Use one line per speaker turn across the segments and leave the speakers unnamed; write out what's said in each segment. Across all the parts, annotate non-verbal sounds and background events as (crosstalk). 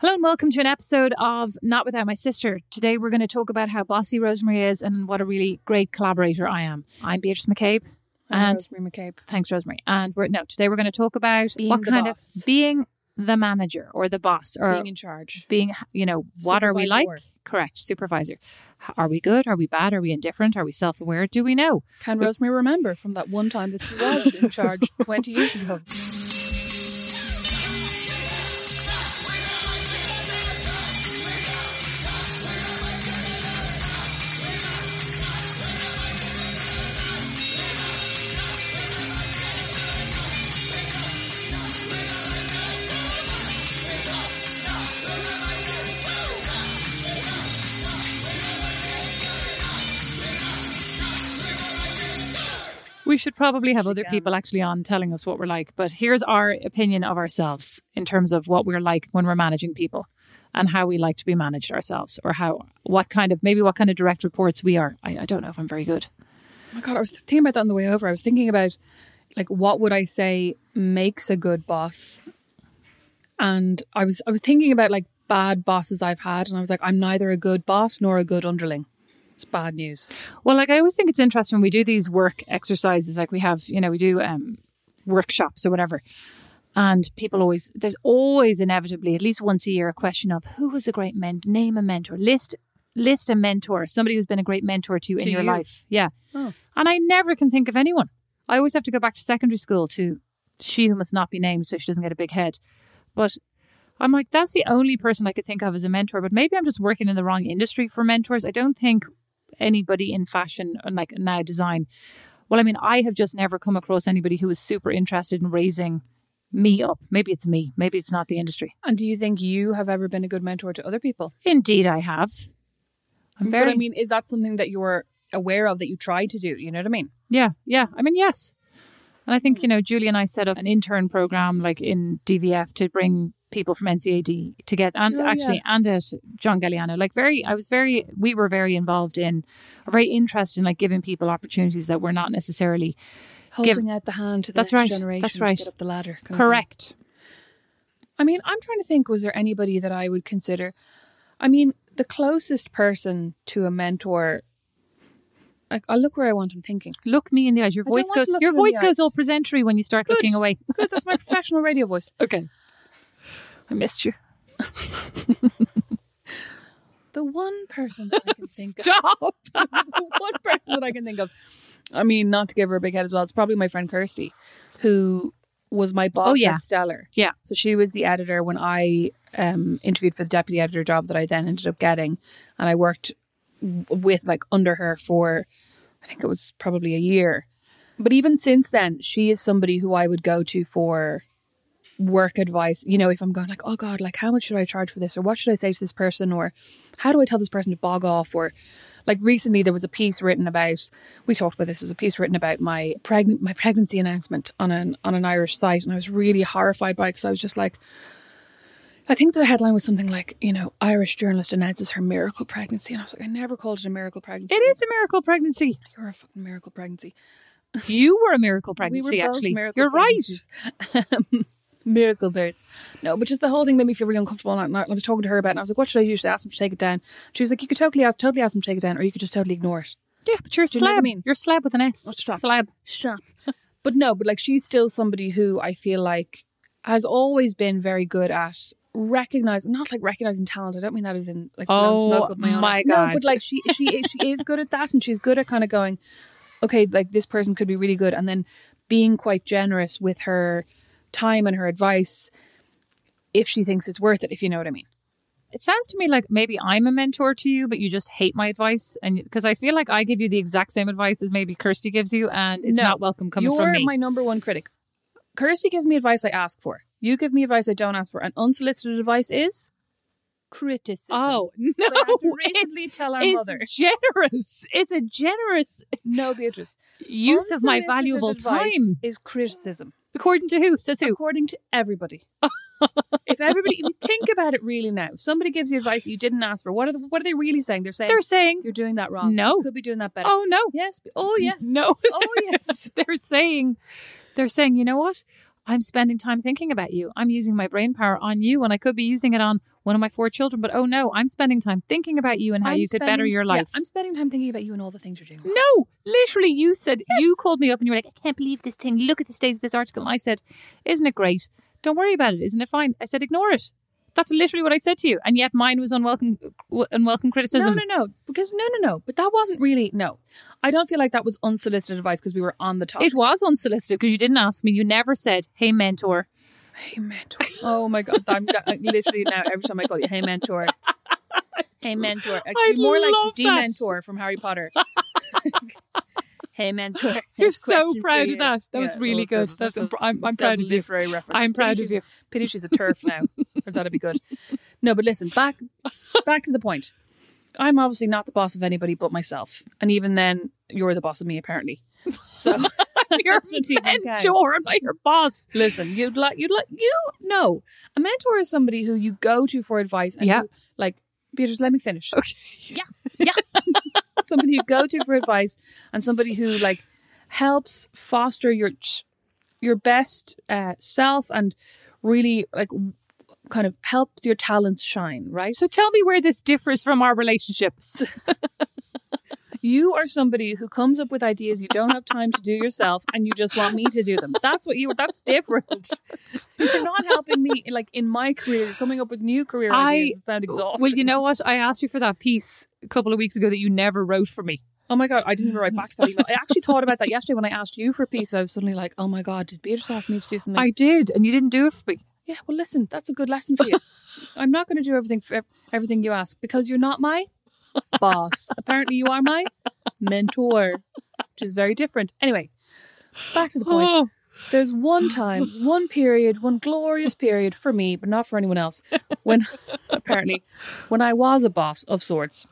Hello and welcome to an episode of Not Without My Sister. Today we're going to talk about how bossy Rosemary is and what a really great collaborator I am. I'm Beatrice Mac Cabe. And
Rosemary Mac Cabe.
thanks, Rosemary. And we're no, today we're going to talk about
Being
what kind
boss.
of being the manager or the boss or
Being in charge.
being, you know, what are we like? Correct, supervisor. Are we good? Are we bad? Are we indifferent? Are we self aware? Do we know?
Can Rosemary remember from that one time that she was in (laughs) charge 20 years ago?
We should probably have
She
other
can.
people actually on telling us what we're like. But here's our opinion of ourselves in terms of what we're like when we're managing people and how we like to be managed ourselves or how, what kind of, maybe what kind of direct reports we are. I, I don't know if I'm very good.
Oh my God, I was thinking about that on the way over. I was thinking about, like, what would I say makes a good boss? And I was, I was thinking about, like, bad bosses I've had. And I was like, I'm neither a good boss nor a good underling. It's bad news.
Well, like I always think it's interesting when we do these work exercises, like we have, you know, we do um, workshops or whatever. And people always, there's always inevitably, at least once a year, a question of who was a great mentor, name a mentor, list, list a mentor, somebody who's been a great mentor to you in your
you.
life. Yeah.
Oh.
And I never can think of anyone. I always have to go back to secondary school to she who must not be named so she doesn't get a big head. But I'm like, that's the only person I could think of as a mentor. But maybe I'm just working in the wrong industry for mentors. I don't think anybody in fashion and like now design. Well, I mean, I have just never come across anybody who is super interested in raising me up. Maybe it's me. Maybe it's not the industry.
And do you think you have ever been a good mentor to other people?
Indeed, I have. I'm very.
But I mean, is that something that you're aware of that you try to do? You know what I mean?
Yeah, yeah. I mean, yes. And I think, hmm. you know, Julie and I set up an intern program like in DVF to bring people from NCAD to get, and
Oh, yeah.
actually, and at John Galliano. Like, very, I was very, we were very involved in, very interested in like giving people opportunities that were not necessarily
Holding out the hand to the
That's
next
right,
generation
that's right.
get up the ladder. kind of thing.
correct.
I mean, I'm trying to think, was there anybody that I would consider? I mean, the closest person to a mentor, like, I'll look where I want, I'm thinking.
Look me in the eyes. Your
I
voice goes, your
you in the
voice goes all
eyes.
presentery when you start
Good.
looking away.
Good, that's my (laughs) professional radio voice.
Okay. I missed you. (laughs)
The one person that I can think of,
Stop. (laughs)
one person that I can think of, I mean, not to give her a big head as well, it's probably my friend Kirsty, who was my boss
Oh, yeah.
at Stellar.
Yeah.
So she was the editor when I um, interviewed for the deputy editor job that I then ended up getting. And I worked with, like, under her for, I think it was probably a year. But even since then, she is somebody who I would go to for work advice. You know, if I'm going like, oh God, like how much should I charge for this? Or what should I say to this person? Or how do I tell this person to bog off? Or like recently there was a piece written about we talked about this, there was a piece written about my pregnant my pregnancy announcement on an on an Irish site and I was really horrified by it because I was just like I think the headline was something like, you know, Irish journalist announces her miracle pregnancy. And I was like, I never called it a miracle pregnancy.
It is a miracle pregnancy.
You're a fucking miracle pregnancy.
You were a miracle
We
pregnancy,
both
actually. You're right.
pregnancies. (laughs) Um, miracle birds. No, but just the whole thing made me feel really uncomfortable. And I, I was talking to her about it and I was like, what should I do? Should I ask him to take it down? She was like, you could totally ask, totally ask him to take it down or you could just totally ignore it.
Yeah, but you're a
Do You know I mean,
you're a slab with an S.
Oh, stop.
Slab.
Stop. (laughs) but no, but like she's still somebody who I feel like has always been very good at recognizing, not like recognizing talent. I don't mean that as in like
Oh,
smoke up my own.
my
arse. No, but like she she (laughs) she is good at that, and she's good at kind of going, okay, like this person could be really good, and then being quite generous with her time and her advice if she thinks it's worth it. If you know what I mean.
It sounds to me like maybe I'm a mentor to you, but you just hate my advice, and because I feel like I give you the exact same advice as maybe Kirsty gives you, and it's
No,
not welcome coming from me.
You're my number one critic. Kirsty gives me advice I ask for. You give me advice I don't ask for. And unsolicited advice is criticism.
oh (laughs) no!
So I had to
it's,
recently tell our
it's
mother.
generous. It's a generous
No, Beatrice.
use of my valuable time.
is criticism,
According to who? Says who?
according to everybody. (laughs) if everybody, if you think about it really now, if somebody gives you advice that you didn't ask for. What are the, what are they really saying? They're saying
They're saying,
you're doing that wrong.
No.
you could be doing that better.
"Oh no,
yes. Oh yes.
no."
Oh yes. (laughs)
they're saying, they're saying, you know what? I'm spending time thinking about you. I'm using my brain power on you when I could be using it on one of my four children. But oh no, I'm spending time thinking about you and how
I'm
you could better
spending-
your
yeah,
life.
I'm spending time thinking about you and all the things you're doing.
No, literally, you said you called me up and you were like, I can't believe this thing. Look at the state of this article. And I said, Isn't it great? Don't worry about it. Isn't it fine? I said, Ignore it. That's literally what I said to you. And yet mine was unwelcome, unwelcome criticism.
No, no, no. Because no, no, no. But that wasn't really no. I don't feel like that was unsolicited advice because we were on the topic.
It was unsolicited because you didn't ask me. You never said, Hey, mentor.
Hey mentor. Oh my god. I'm literally now every time I call you, hey mentor. (laughs) Hey mentor. Actually
I'd
more like
that.
Dementor from Harry Potter. (laughs) hey mentor. (laughs)
You're so
question for
proud of
you.
that. That was
Yeah,
really
well,
good.
That's,
That's,
a,
I'm, I'm proud of you.
literary reference.
I'm proud
Pity
of you.
Pity she's a turf now. (laughs) or that'd be good. No, but listen, back back to the point. I'm obviously not the boss of anybody but myself. And even then, you're the boss of me, apparently. So (laughs)
You're
doesn't even count.
mentor. I'm not your boss.
Listen, you'd like you'd like you no. A mentor is somebody who you go to for advice and
Yeah.
you, like Beatrice, let me finish.
Okay.
Yeah. Yeah. Somebody you go to for advice and somebody who like helps foster your your best uh, self and really like kind of helps your talents shine, right?
So tell me where this differs from our relationship. (laughs)
You are somebody who comes up with ideas you don't have time to do yourself and you just want me to do them. That's what you that's different. You're not helping me like in my career, you're coming up with new career
I-
ideas that sound exhausting.
Well, you know what? I asked you for that piece a couple of weeks ago that you never wrote for me.
Oh my god, I didn't even write back to that email. I actually thought about that yesterday when I asked you for a piece. I was suddenly like, oh my god, did Beatrice ask me to do something?
I did, and you didn't do it for me.
yeah, well, listen, that's a good lesson for you. (laughs) I'm not going to do everything for everything you ask because you're not my boss. Apparently, you are my mentor, which is very different. Anyway, back to the point.
Oh,
There's one time, one period, one glorious period for me, but not for anyone else. When (laughs) apparently, when I was a boss of sorts,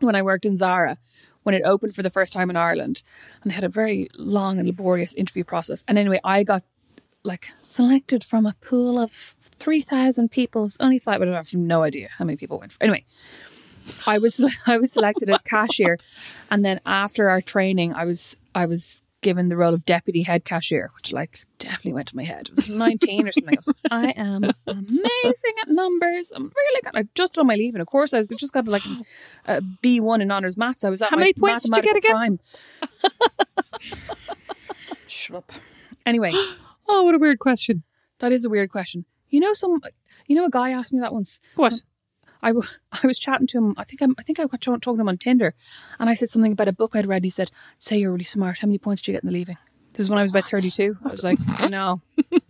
when I worked in Zara, when it opened for the first time in Ireland, and they had a very long and laborious interview process. And anyway, I got like selected from a pool of three thousand people. It's only five, but I have no idea how many people went. For. Anyway, I was (laughs) I was selected as (laughs) cashier, and then after our training, I was I was given the role of deputy head cashier, which like definitely went to my head. It was nineteen or something. I was like, I am amazing at numbers. I'm really good. I just done my leaving. Of course, I was just got like a B one in honors maths. I was at
How many points did you get
again? Shut up. Anyway, (gasps)
oh, what a weird question.
that is a weird question. You know, some you know a guy asked me that once.
What?
I, w- (laughs) I was chatting to him. I think I'm, I think I got talking to him on Tinder, and I said something about a book I'd read. And he said, "Say you're really smart. How many points do you get in the leaving?" This is when I was about 32. I was like, (laughs) "No,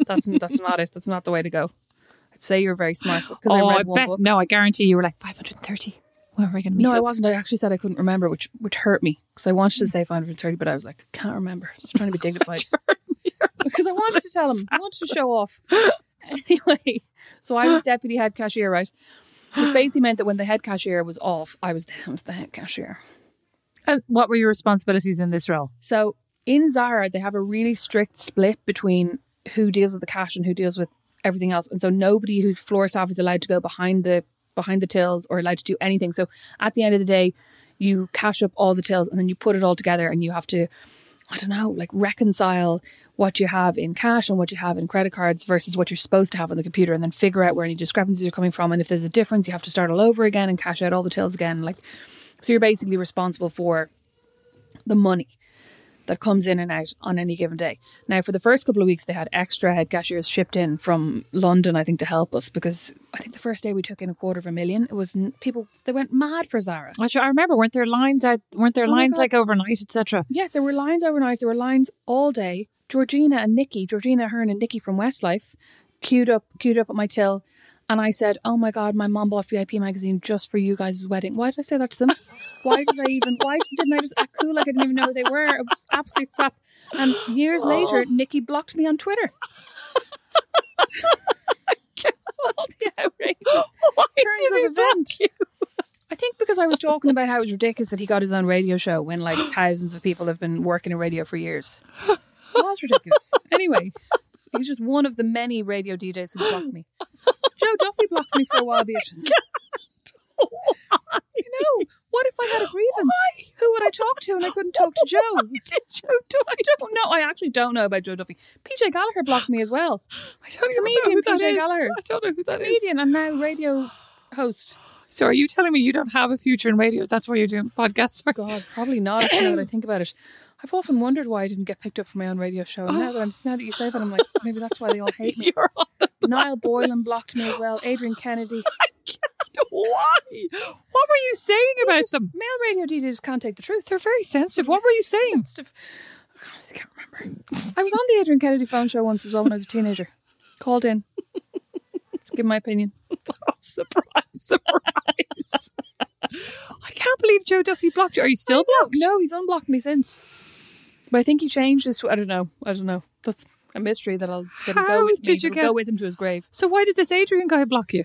that's that's not it. That's not the way to go." I'd say you're very smart because
oh,
I
I,
read one
bet.
book.
No, I guarantee you were like 530. Where are we going to meet
No, I wasn't. I actually said I couldn't remember, which which hurt me because I wanted to say 530, but I was like, can't remember. Just trying to be (laughs) dignified because I wanted to tell him. I wanted to show off. Anyway, so I was deputy head cashier, right? Which basically meant that when the head cashier was off, I was the, I was the head cashier.
And what were your responsibilities in this role?
So in Zara, they have a really strict split between who deals with the cash and who deals with everything else. And so nobody who's floor staff is allowed to go behind the behind the tills or allowed to do anything. So at the end of the day, you cash up all the tills and then you put it all together and you have to I don't know, like reconcile what you have in cash and what you have in credit cards versus what you're supposed to have on the computer and then figure out where any discrepancies are coming from and if there's a difference you have to start all over again and cash out all the tills again like so you're basically responsible for the money that comes in and out on any given day. Now, for the first couple of weeks, they had extra head cashiers shipped in from London, I think, to help us because I think the first day we took in a quarter of a million. It was people they went mad for Zara.
Actually, I remember, weren't there lines out, weren't there
Oh
lines like overnight, etc.?
Yeah, there were lines overnight. There were lines all day. Georgina and Nicky, Georgina Ahern and Nicky from Westlife, queued up, queued up at my till, and I said, "Oh my God, my mom bought VIP magazine just for you guys' wedding." Why did I say that to them? Why did I even? Why (laughs) didn't I just act cool like I didn't even know who they were? It was absolute sap. And years later, Nicky blocked me on Twitter. The
Why (laughs)
turns
did he
event.
you?
I think because I was talking about how it was ridiculous that he got his own radio show when like thousands of people have been working in radio for years. (gasps) (laughs) Was ridiculous. Anyway, he's just one of the many radio DJs who blocked me. Joe Duffy blocked me for a while, Beatrice. (laughs) you know, what if I had a grievance? Who who would I talk to, and I couldn't talk to Joe.
did Joe Duffy?
I don't know. I actually don't know about Joe Duffy. PJ Gallagher blocked me as well.
I don't
Comedian
know who that
PJ. Gallagher.
I don't know who that is.
Comedian and now radio host.
So are you telling me you don't have a future in radio? That's why you're doing podcasts?
God, probably not. Actually, now that I think about it, I've often wondered why I didn't get picked up for my own radio show. And now that I'm oh. now that you say that, I'm like, maybe that's why they all hate (laughs) me.
You're on the
Niall Boylan blocked me as well. Adrian Kennedy. (laughs) I can't.
Why? What were you saying about them?
Male radio DJs can't take the truth.
They're very sensitive. What were you saying?
Sensitive. Oh, I honestly can't remember. I was on the Adrian Kennedy phone show once as well when I was a teenager. Called in to give my opinion. (laughs)
Oh, surprise, surprise. I can't believe Joe Duffy blocked you. Are you still blocked?
No, he's unblocked me since. But I think he changed his. Tw- I don't know. I don't know. That's a mystery that I'll that will go with me.
you
It'll
get-
go with him to his grave?
So why did this Adrian guy block you?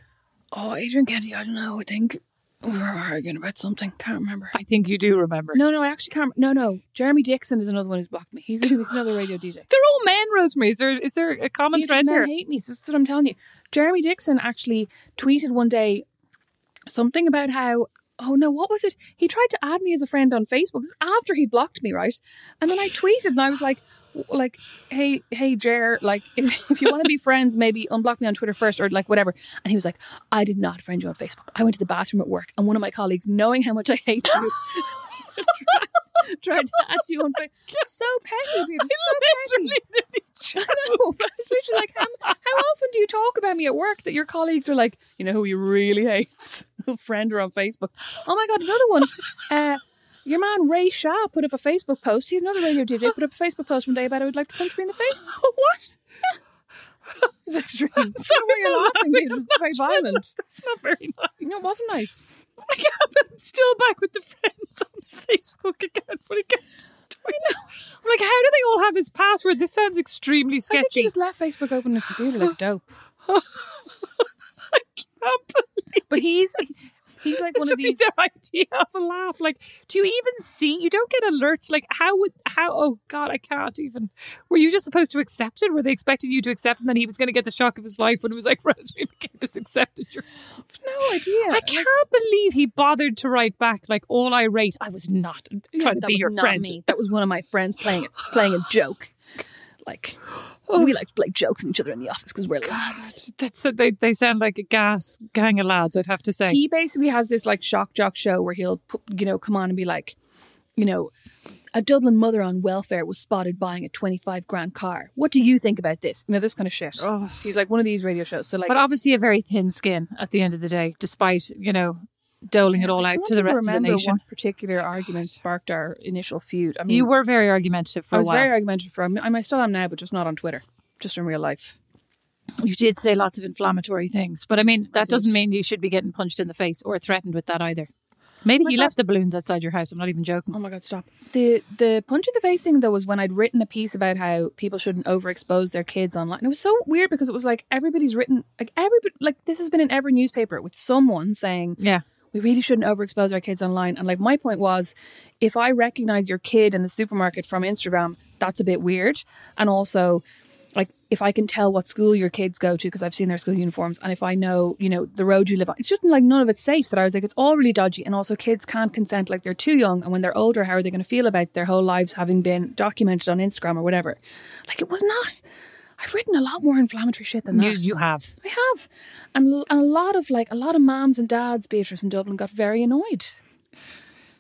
Oh, Adrian Kennedy. I don't know. I think we were arguing about something. Can't remember.
I think you do remember.
No, no, I actually can't. No, no. Jeremy Dixon is another one who's blocked me. He's, (laughs) he's another radio DJ.
They're all men, Rosemary. Is there is there a common
You
thread
just
here?
men hate me. So that's what I'm telling you. Jeremy Dixon actually tweeted one day something about how. Oh no, what was it? He tried to add me as a friend on Facebook after he blocked me, right? And then I tweeted and I was like, like, hey, hey, Jer, like, if, (laughs) if you want to be friends, maybe unblock me on Twitter first or like whatever. And he was like, I did not friend you on Facebook. I went to the bathroom at work and one of my colleagues, knowing how much I hate you, (laughs) tried, tried to add you on Facebook. So petty, dude. So petty. I know. It's literally like, how, how often do you talk about me at work that your colleagues are like, you know who he really hates? (laughs) Friend her on Facebook. Oh my God, another one. Uh, your man Ray Shaw put up a Facebook post. He's another radio DJ. Put up a Facebook post one day about I would like to punch me in the face. (laughs)
what?
It's a bit strange. I don't why you're laughing. Because it's very violent. (laughs)
It's not very nice.
You know, it wasn't nice.
I can't, I'm still back with the friends on Facebook again when it gets to Twitter. I'm like, how do they all have his password? This sounds extremely
I think he
sketchy.
just left Facebook open on his computer like dope.
I can't
But he's he's like (laughs) one of these.
idea of a laugh. Like, do you even see? You don't get alerts. Like, how would how? Oh God, I can't even. Were you just supposed to accept it? Were they expecting you to accept, and then he was going to get the shock of his life when it was like, (laughs) Rosemary has accepted your.
No idea.
I can't believe he bothered to write back like all irate. I was not
Yeah,
trying to be
was
your friend.
Me. That was one of my friends playing playing a joke. Like we oh. like to play jokes on each other in the office because we're lads.
That's they. They sound like a gas gang of lads. I'd have to say.
He basically has this like shock jock show where he'll put, you know come on and be like, you know, a Dublin mother on welfare was spotted buying a twenty five grand car. What do you think about this? You know this kind of shit.
Oh.
He's like one of these radio shows. So like,
but obviously a very thin skin at the end of the day, despite you know doling it all out to the rest of the nation.
What particular argument sparked our initial feud? I mean,
You were very argumentative for
I was very argumentative for. I mean, I still am now, but just not on Twitter, just in real life.
You did say lots of inflammatory things, but I mean that
did.
doesn't mean you should be getting punched in the face or threatened with that either. Maybe
My
he
God.
left the balloons outside your house. I'm not even joking.
Oh my god, stop. The the punch in the face thing though was when I'd written a piece about how people shouldn't overexpose their kids online. And it was so weird because it was like everybody's written like everybody like this has been in every newspaper with someone saying
Yeah,
we really shouldn't overexpose our kids online. And like my point was if I recognize your kid in the supermarket from Instagram, that's a bit weird. And also like if I can tell what school your kids go to because I've seen their school uniforms and if I know, you know, the road you live on, it's just like none of it's safe that I was like, it's all really dodgy. And also kids can't consent like they're too young. And when they're older, how are they going to feel about their whole lives having been documented on Instagram or whatever? Like it was not. I've written a lot more inflammatory shit than that.
you you have.
I have, and, and a lot of like a lot of moms and dads, Beatrice in Dublin, got very annoyed.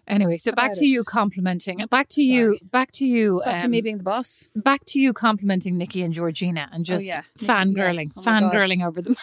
Anyway, so back to you complimenting. Back to you. Back to you.
Back to
um,
me being the boss.
back to you complimenting Nicky and Georgina and just
yeah. Nicky,
fangirling,
yeah. Oh
fangirling over them.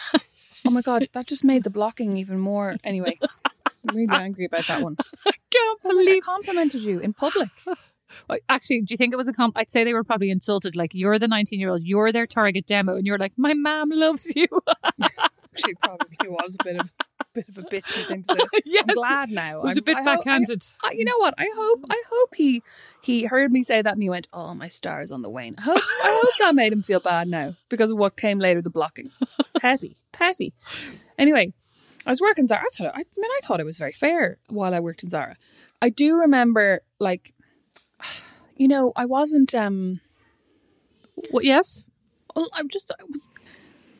Oh my god, (laughs) that just made the blocking even more. Anyway, (laughs) I'm really angry about that one.
I can't
So I was like, I
believe.
complimented you in public. (laughs)
Uh, actually, do you think it was a comp? I'd say they were probably insulted. Like you're the 19 year old, you're their target demo, and you're like, my mom loves you. (laughs) (laughs)
She probably was a bit of a bit of a bitchy thing to say. (laughs)
yes,
I'm glad now.
it was a
I'm-
bit
I hope- I-
backhanded.
I, you know what? I hope I hope he he heard me say that and he went, "Oh, my star's on the wane." I hope, I hope that made him feel bad now because of what came later, the blocking. Petty, petty. Anyway, I was working Zara. I thought I mean I thought it was very fair while I worked in Zara. I do remember like, you know, I wasn't um.
What? Yes.
Well, I'm just I was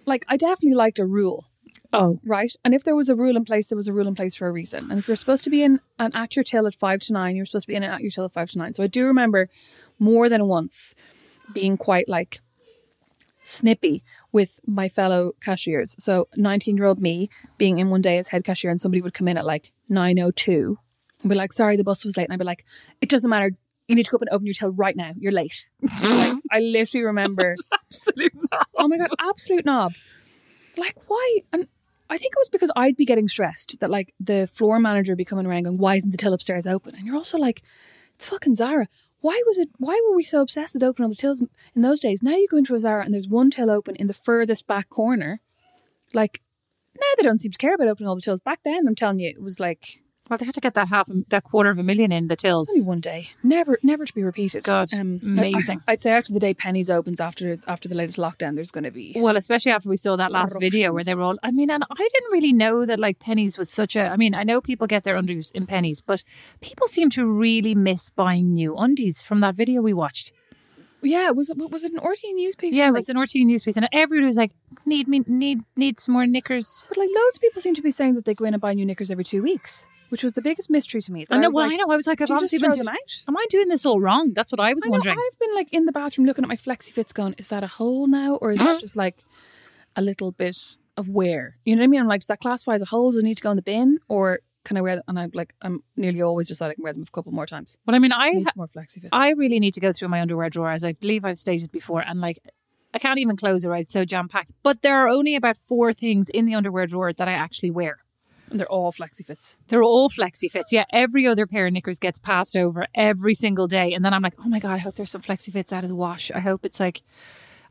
like I definitely liked a rule.
Oh.
right? And if there was a rule in place, there was a rule in place for a reason. And if you're supposed to be in an at your till at five to nine, you're supposed to be in an at your till at five to nine. So I do remember more than once being quite like snippy with my fellow cashiers. So 19 year old me being in one day as head cashier and somebody would come in at like 9.02 and be like, sorry, the bus was late. And I'd be like, it doesn't matter. You need to go up and open your till right now. You're late. like, (laughs) I literally remember
Absolute knob.
oh my god, absolute knob. Like why? And I think it was because I'd be getting stressed that like the floor manager would be coming around going, "Why isn't the till upstairs open?" And you're also like, "It's fucking Zara. Why was it? Why were we so obsessed with opening all the tills in those days? Now you go into a Zara and there's one till open in the furthest back corner. Like now they don't seem to care about opening all the tills. Back then, I'm telling you, it was like
Well, they had to get that half, that quarter of a million in the tills.
Only one day, never, never to be repeated.
God, um, amazing.
I, would say after the day Penneys opens after after the latest lockdown, there's going to be
Well, especially after we saw that last video where they were all. I mean, and I didn't really know that like Penneys was such a. I mean, I know people get their undies in Penneys, but people seem to really miss buying new undies from that video we watched.
yeah. Was it was it an RTÉ news piece?
Yeah, it
Like,
was an RTÉ news piece, and everybody was like, "Need me, need need some more knickers."
But like loads of people seem to be saying that they go in and buy new knickers every two weeks, which was the biggest mystery to me.
I know. Well,
like,
I know. I was like, I've
Do you just
obviously been.
throw
Do-
them out?
Am I doing this all wrong? That's what I was
I know,
wondering.
I've been like in the bathroom looking at my flexi fits, going, "Is that a hole now, or is that just like a little bit of wear?" You know what I mean? I'm like, does that classify as a hole? Do I need to go in the bin, or can I wear them? And I'm like, I'm nearly always just I can wear them a couple more times.
But I mean, I
I need more flexi fits.
I really need to go through my underwear drawer, as I believe I've stated before, and like I can't even close it right, it's so jam packed. But there are only about four things in the underwear drawer that I actually wear.
And they're all flexi fits.
They're all flexi fits. Yeah, every other pair of knickers gets passed over every single day, and then I'm like, oh my god, I hope there's some flexi fits out of the wash. I hope it's like,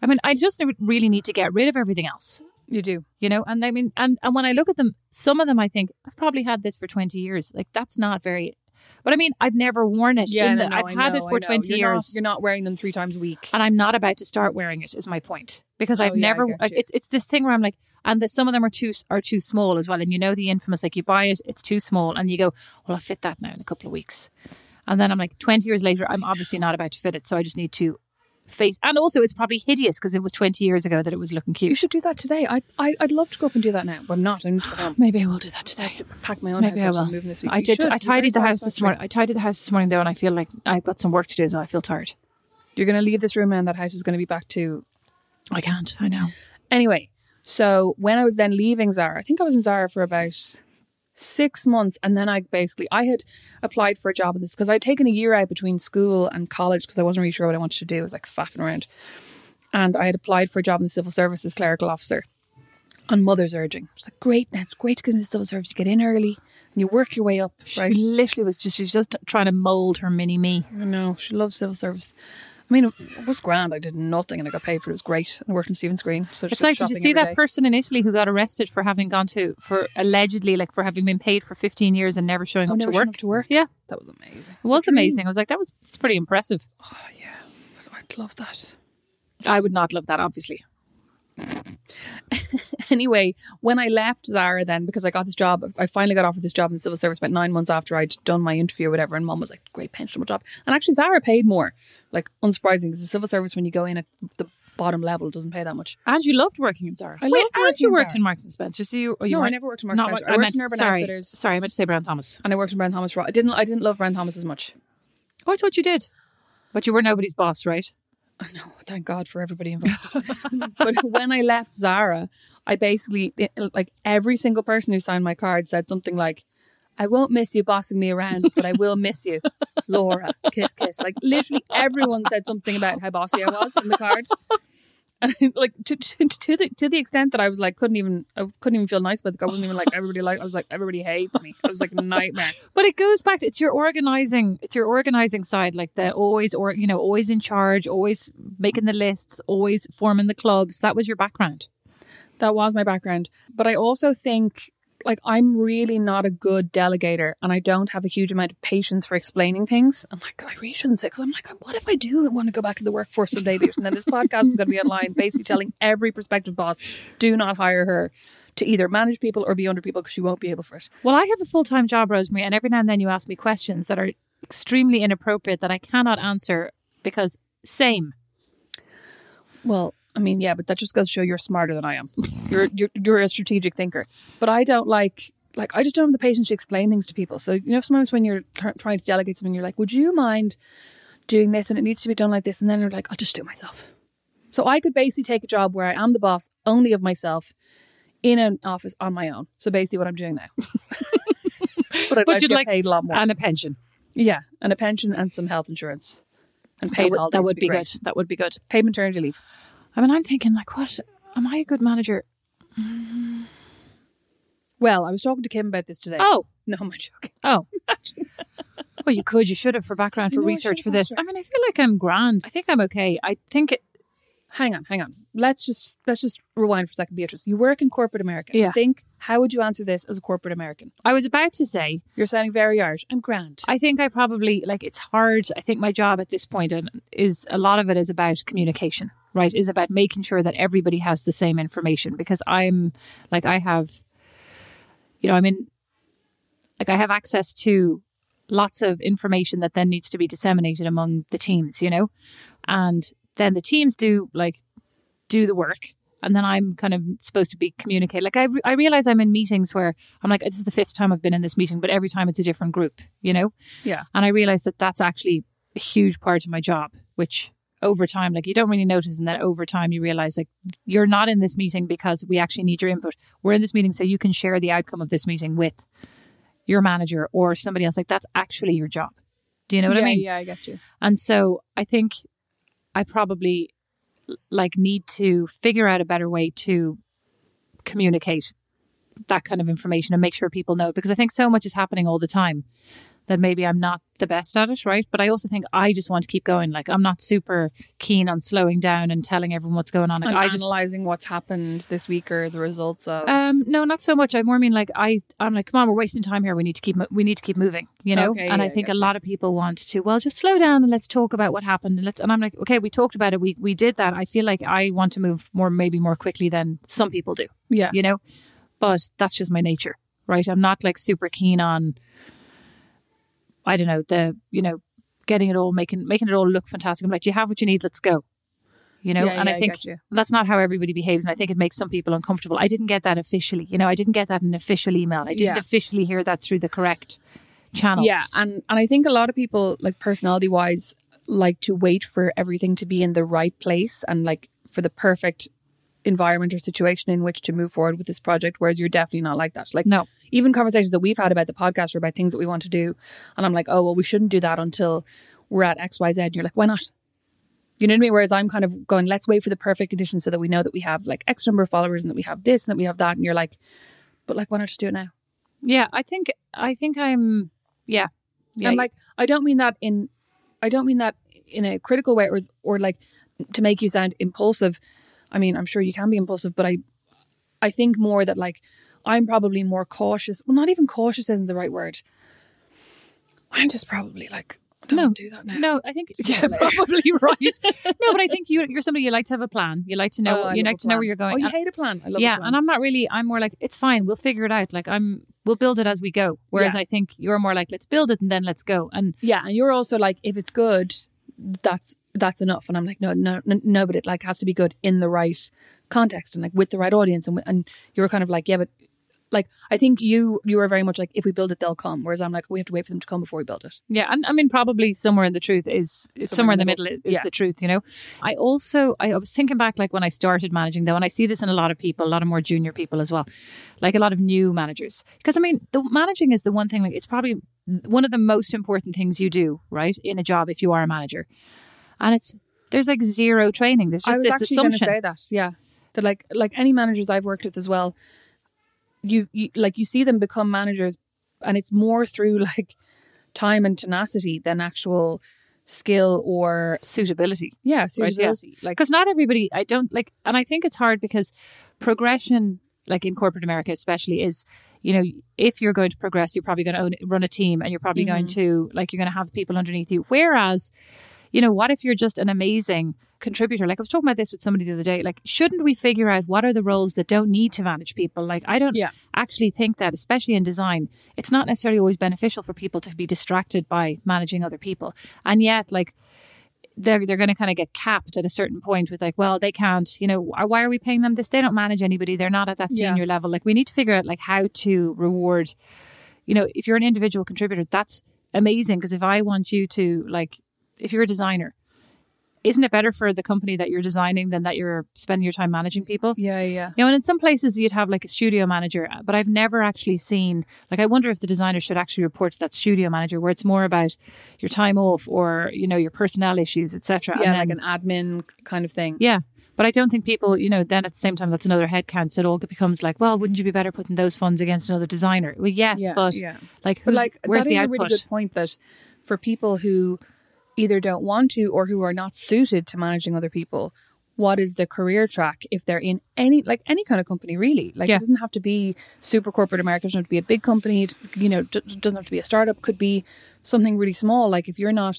I mean, I just really need to get rid of everything else.
You do.
You know, and I mean, and and when I look at them, some of them I think I've probably had this for twenty years. Like that's not very, but I mean, I've never worn it. in the, I've had it for twenty
you're
years.
Not, you're not wearing them three times a week.
and I'm not about to start wearing it. Is my point because
Oh,
I've
yeah,
never. it's it's this thing where I'm like, and that some of them are too are too small as well. And you know the infamous like you buy it, it's too small, and you go, well, I'll fit that now in a couple of weeks, and then I'm like, twenty years later, I'm obviously not about to fit it, so I just need to face. And also, it's probably hideous because it was twenty years ago that it was looking cute.
you should do that today. I, I I'd love to go up and do that now, but I'm not. I need to.
Maybe I will do that today.
to pack my own
Maybe
house
I will.
I'm moving this week.
I
You
did.
should.
I tidied the house this morning. I tidied the house this morning though, and I feel like I've got some work to do, so I feel tired.
You're going to leave this room and that house is going to be back to
I can't. I know.
Anyway, so when I was then leaving Zara, I think I was in Zara for about six months, and then I basically I had applied for a job in this because I'd taken a year out between school and college because I wasn't really sure what I wanted to do. I was like faffing around, and I had applied for a job in the civil service as clerical officer on mother's urging. It's like great, it's great to get into the civil service. You get in early and you work your way up, right?
She literally was just she's just trying to mold her mini me.
I know she loves civil service. I mean, it was grand. I did nothing and I got paid for it. It was great. I worked in Stephen's Green. So
It's
just
like, did you see that
day.
person in Italy who got arrested for having gone to, for allegedly, like, for having been paid for 15 years and never showing
Oh,
up
never
to
showing
work?
up to work.
Yeah,
That was amazing.
it was amazing. I was like, that was it's pretty impressive.
Oh yeah, I'd love that.
I would not love that, obviously. (laughs)
Anyway, when I left Zara, then because I got this job, I finally got offered this job in the civil service about nine months after I'd done my interview or whatever. And Mum was like, "Great pensionable job," and actually Zara paid more. Like unsurprising, because the civil service when you go in at the bottom level doesn't pay that much.
And you loved working in Zara.
I
Wait,
loved
and you
in
worked
Zara.
in Marks and Spencer. So you, you
no, I never worked in Marks and Spencer. I,
I
worked
meant,
in Urban
sorry,
Outfitters,
sorry, I meant to say Brown Thomas.
and I worked in Brown Thomas. I didn't. I didn't love Brown Thomas as much.
Oh, I thought you did. But you were nobody's boss, right?
No, thank God for everybody involved. but when I left Zara, I basically eh, eh, like every single person who signed my card said something like, "I won't miss you bossing me around, but I will miss you, Laura." Kiss, kiss. Like literally everyone said something about how bossy I was in the card. (laughs) Like to, to, to the to the extent that I was like couldn't even I couldn't even feel nice about the I wasn't even like everybody like I was like everybody hates me. I was like a nightmare. (laughs)
But it goes back to it's your organizing, it's your organizing side, like the always or you know, always in charge, always making the lists, always forming the clubs. That was your background.
That was my background. But I also think like I'm really not a good delegator and I don't have a huge amount of patience for explaining things. I'm like, I really shouldn't say because I'm like, what if I do want to go back to the workforce someday? And then this podcast is going to be online basically telling every prospective boss, do not hire her to either manage people or be under people because she won't be able for it.
Well, I have a full time job, Rosemary, and every now and then you ask me questions that are extremely inappropriate that I cannot answer because same.
Well, I mean, yeah, but that just goes to show you're smarter than I am. (laughs) You're you're you're a strategic thinker. But I don't like like I just don't have the patience to explain things to people. So you know, sometimes when you're tr- trying to delegate something, you're like, "Would you mind doing this?" And it needs to be done like this, and then you're like, "I'll just do it myself." So I could basically take a job where I am the boss only of myself in an office on my own. So basically, what I'm doing now. (laughs) but I'd
But
like
you'd
get
like-
paid a lot more.
And a pension.
yeah, and a pension and some health insurance and
That
paid
would,
holidays
that would be
great.
good. That would be good.
Paid maternity leave.
I mean, I'm thinking like, what? Am I a good manager?
Well, I was talking to Kim about this today.
Oh,
No, I'm joking.
oh. (laughs) well, you could. You should have for background for
No,
research for this.
asked
I mean, I feel like I'm grand. I think I'm okay. I think it.
Hang on, hang on. Let's just let's just rewind for a second, Beatrice. You work in corporate America.
Yeah.
Think how would you answer this as a corporate American?
I was about to say.
You're sounding very Irish. I'm grand.
I think I probably like it's hard. I think my job at this point point is a lot of it is about communication, right? Is about making sure that everybody has the same information because I'm like I have you know, I'm in like I have access to lots of information that then needs to be disseminated among the teams, you know? And then the teams do like do the work and then I'm kind of supposed to be communicate. Like I, re- I realize I'm in meetings where I'm like, this is the fifth time I've been in this meeting, but every time it's a different group, you know?
yeah.
And I realized that that's actually a huge part of my job, which over time, like you don't really notice. And then over time, you realize like you're not in this meeting because we actually need your input. We're in this meeting so you can share the outcome of this meeting with your manager or somebody else. Like that's actually your job. Do you know what
yeah,
I mean?
Yeah, I get you.
And so I think I probably like need to figure out a better way to communicate that kind of information and make sure people know because I think so much is happening all the time that maybe I'm not the best at it, right? But I also think I just want to keep going. Like I'm not super keen on slowing down and telling everyone what's going on. Like
And
I just
analyzing what's happened this week or the results of.
um no, not so much. I more mean like I I'm like come on, we're wasting time here. We need to keep we need to keep moving, you know?
Okay,
and
yeah,
I
I
think a lot of people want to well just slow down and let's talk about what happened and let's and I'm like okay, we talked about it. We we did that. I feel like I want to move more maybe more quickly than some people do,
yeah.
you know? But that's just my nature, right? I'm not like super keen on I don't know, the you know, getting it all making making it all look fantastic. I'm like, do you have what you need? Let's go. You know,
Yeah,
and
yeah,
I
I
think
you.
that's not how everybody behaves, and I think it makes some people uncomfortable. I didn't get that officially, you know, I didn't get that in an official email. I didn't
Yeah.
officially hear that through the correct channels.
Yeah, and and I think a lot of people, like personality wise, like to wait for everything to be in the right place and like for the perfect environment or situation in which to move forward with this project. Whereas you're definitely not like that. Like
No.
even conversations that we've had about the podcast or about things that we want to do, and I'm like, oh well, we shouldn't do that until we're at X Y Z. And you're like, why not? You know what I mean? Whereas I'm kind of going, let's wait for the perfect conditions so that we know that we have like X number of followers and that we have this and that we have that. And you're like, but like, why not just do it now?
yeah. I think I think I'm yeah, yeah.
and like I don't mean that in I don't mean that in a critical way or or like to make you sound impulsive. I mean, I'm sure you can be impulsive, but I I think more that like I'm probably more cautious. Well, not even cautious isn't the right word. I'm just probably like don't
No.
do that now.
no, I think (laughs) yeah, probably (laughs) right. no, but I think you you're somebody you like to have a plan. You like to know
Oh,
you like to know where you're going.
Oh, you
And-
hate a plan. I love
yeah,
a plan.
and I'm not really. I'm more like it's fine. We'll figure it out. Like I'm, we'll build it as we go. Whereas
Yeah.
I think you're more like let's build it and then let's go. And
yeah, and you're also like if it's good, that's that's enough. And I'm like no, no, no, no, but it like has to be good in the right context and like with the right audience. And and you're kind of like yeah, but like I think you you are very much like if we build it, they'll come. Whereas I'm like we have to wait for them to come before we build it.
Yeah, and I mean, probably somewhere in the truth is somewhere, in the middle, is
Yeah.
the truth. You know, I also I was thinking back like when I started managing though, and I see this in a lot of people, a lot of more junior people as well, like a lot of new managers. Because I mean, the managing is the one thing. Like it's probably mm, one of the most important things you do, right, in a job if you are a manager, and it's there's like zero training. There's just this assumption.
say that. Yeah, that like like any managers I've worked with as well. You, you like you see them become managers, and it's more through (laughs) like time and tenacity than actual skill or
Suitability.
yeah
Right, yeah.
suitability. Like
because not everybody i don't like and i think it's hard because progression like in corporate america especially is you know if you're going to progress you're probably going to own, run a team and you're probably going mm-hmm. to like you're going to have people underneath you whereas you know what if you're just an amazing contributor like i was talking about this with somebody the other day like shouldn't we figure out what are the roles that don't need to manage people like i don't
Yeah.
actually think that especially in design it's not necessarily always beneficial for people to be distracted by managing other people and yet like they're they're going to kind of get capped at a certain point with like, well, they can't, you know, why are we paying them this? They don't manage anybody. They're not at that
Yeah.
senior level. Like we need to figure out like how to reward. You know, if you're an individual contributor, that's amazing because if I want you to like, if you're a designer, isn't it better for the company that you're designing than that you're spending your time managing people?
Yeah, yeah.
You know, and in some places you'd have like a studio manager, uh, but I've never actually seen like I wonder if the designer should actually report to that studio manager where it's more about your time off or you know your personnel issues, etc.
Yeah,
and
like an admin kind of thing.
yeah. But I don't think people, you know, then at the same time that's another head count. So it all becomes like, well, wouldn't you be better putting those funds against another designer? Well, yes,
Yeah,
but
yeah.
like
But
who's
like
where's the
is a
output?
really good point that for people who either don't want to or who are not suited to managing other people, what is the career track if they're in any like any kind of company really? Like
Yeah.
it doesn't have to be super corporate America, it doesn't have to be a big company, it, you know, doesn't have to be a startup, could be something really small. Like if you're not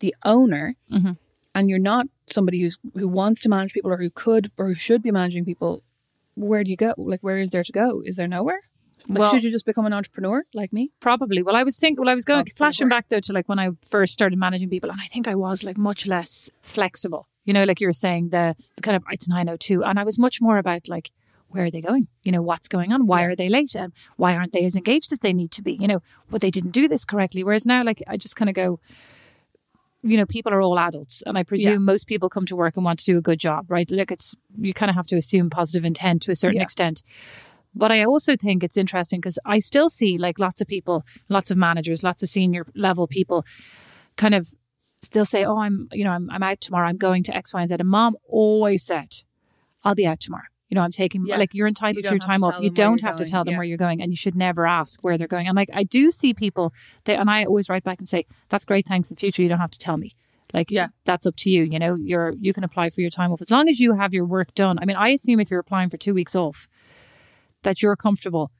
the owner
Mm-hmm.
and you're not somebody who's who wants to manage people or who could or who should be managing people, where do you go? Like where is there to go? Is there nowhere? Like
Well-
should you just become an entrepreneur like me?
Probably. Well, I was thinking. Well, I was going
Entrepreneur.
flashing back though to like when I first started managing people, and I think I was like much less flexible. You know, like you were saying, the, the kind of it's nine oh two, and I was much more about like where are they going? You know, what's going on? Why are they late? And why aren't they as engaged as they need to be? You know, well, they didn't do this correctly. Whereas now, like I just kind of go. You know, people are all adults, and I presume
Yeah.
most people come to work and want to do a good job, right? Like it's you kind of have to assume positive intent to a certain
Yeah.
extent. But I also think it's interesting because I still see like lots of people, lots of managers, lots of senior level people kind of they'll say, Oh, I'm you know, I'm I'm out tomorrow, I'm going to X, Y, and Z. And mom always said, I'll be out tomorrow. You know, I'm taking
Yeah.
like you're entitled
You
to your time
to
off. You don't have to tell them
Yeah.
where you're going and you should never ask where they're going. And like I do see people that and I always write back and say, That's great, thanks. In future you don't have to tell me. Like
Yeah.
that's up to you. You know, you're you can apply for your time off as long as you have your work done. I mean, I assume if you're applying for two weeks off, that you're comfortable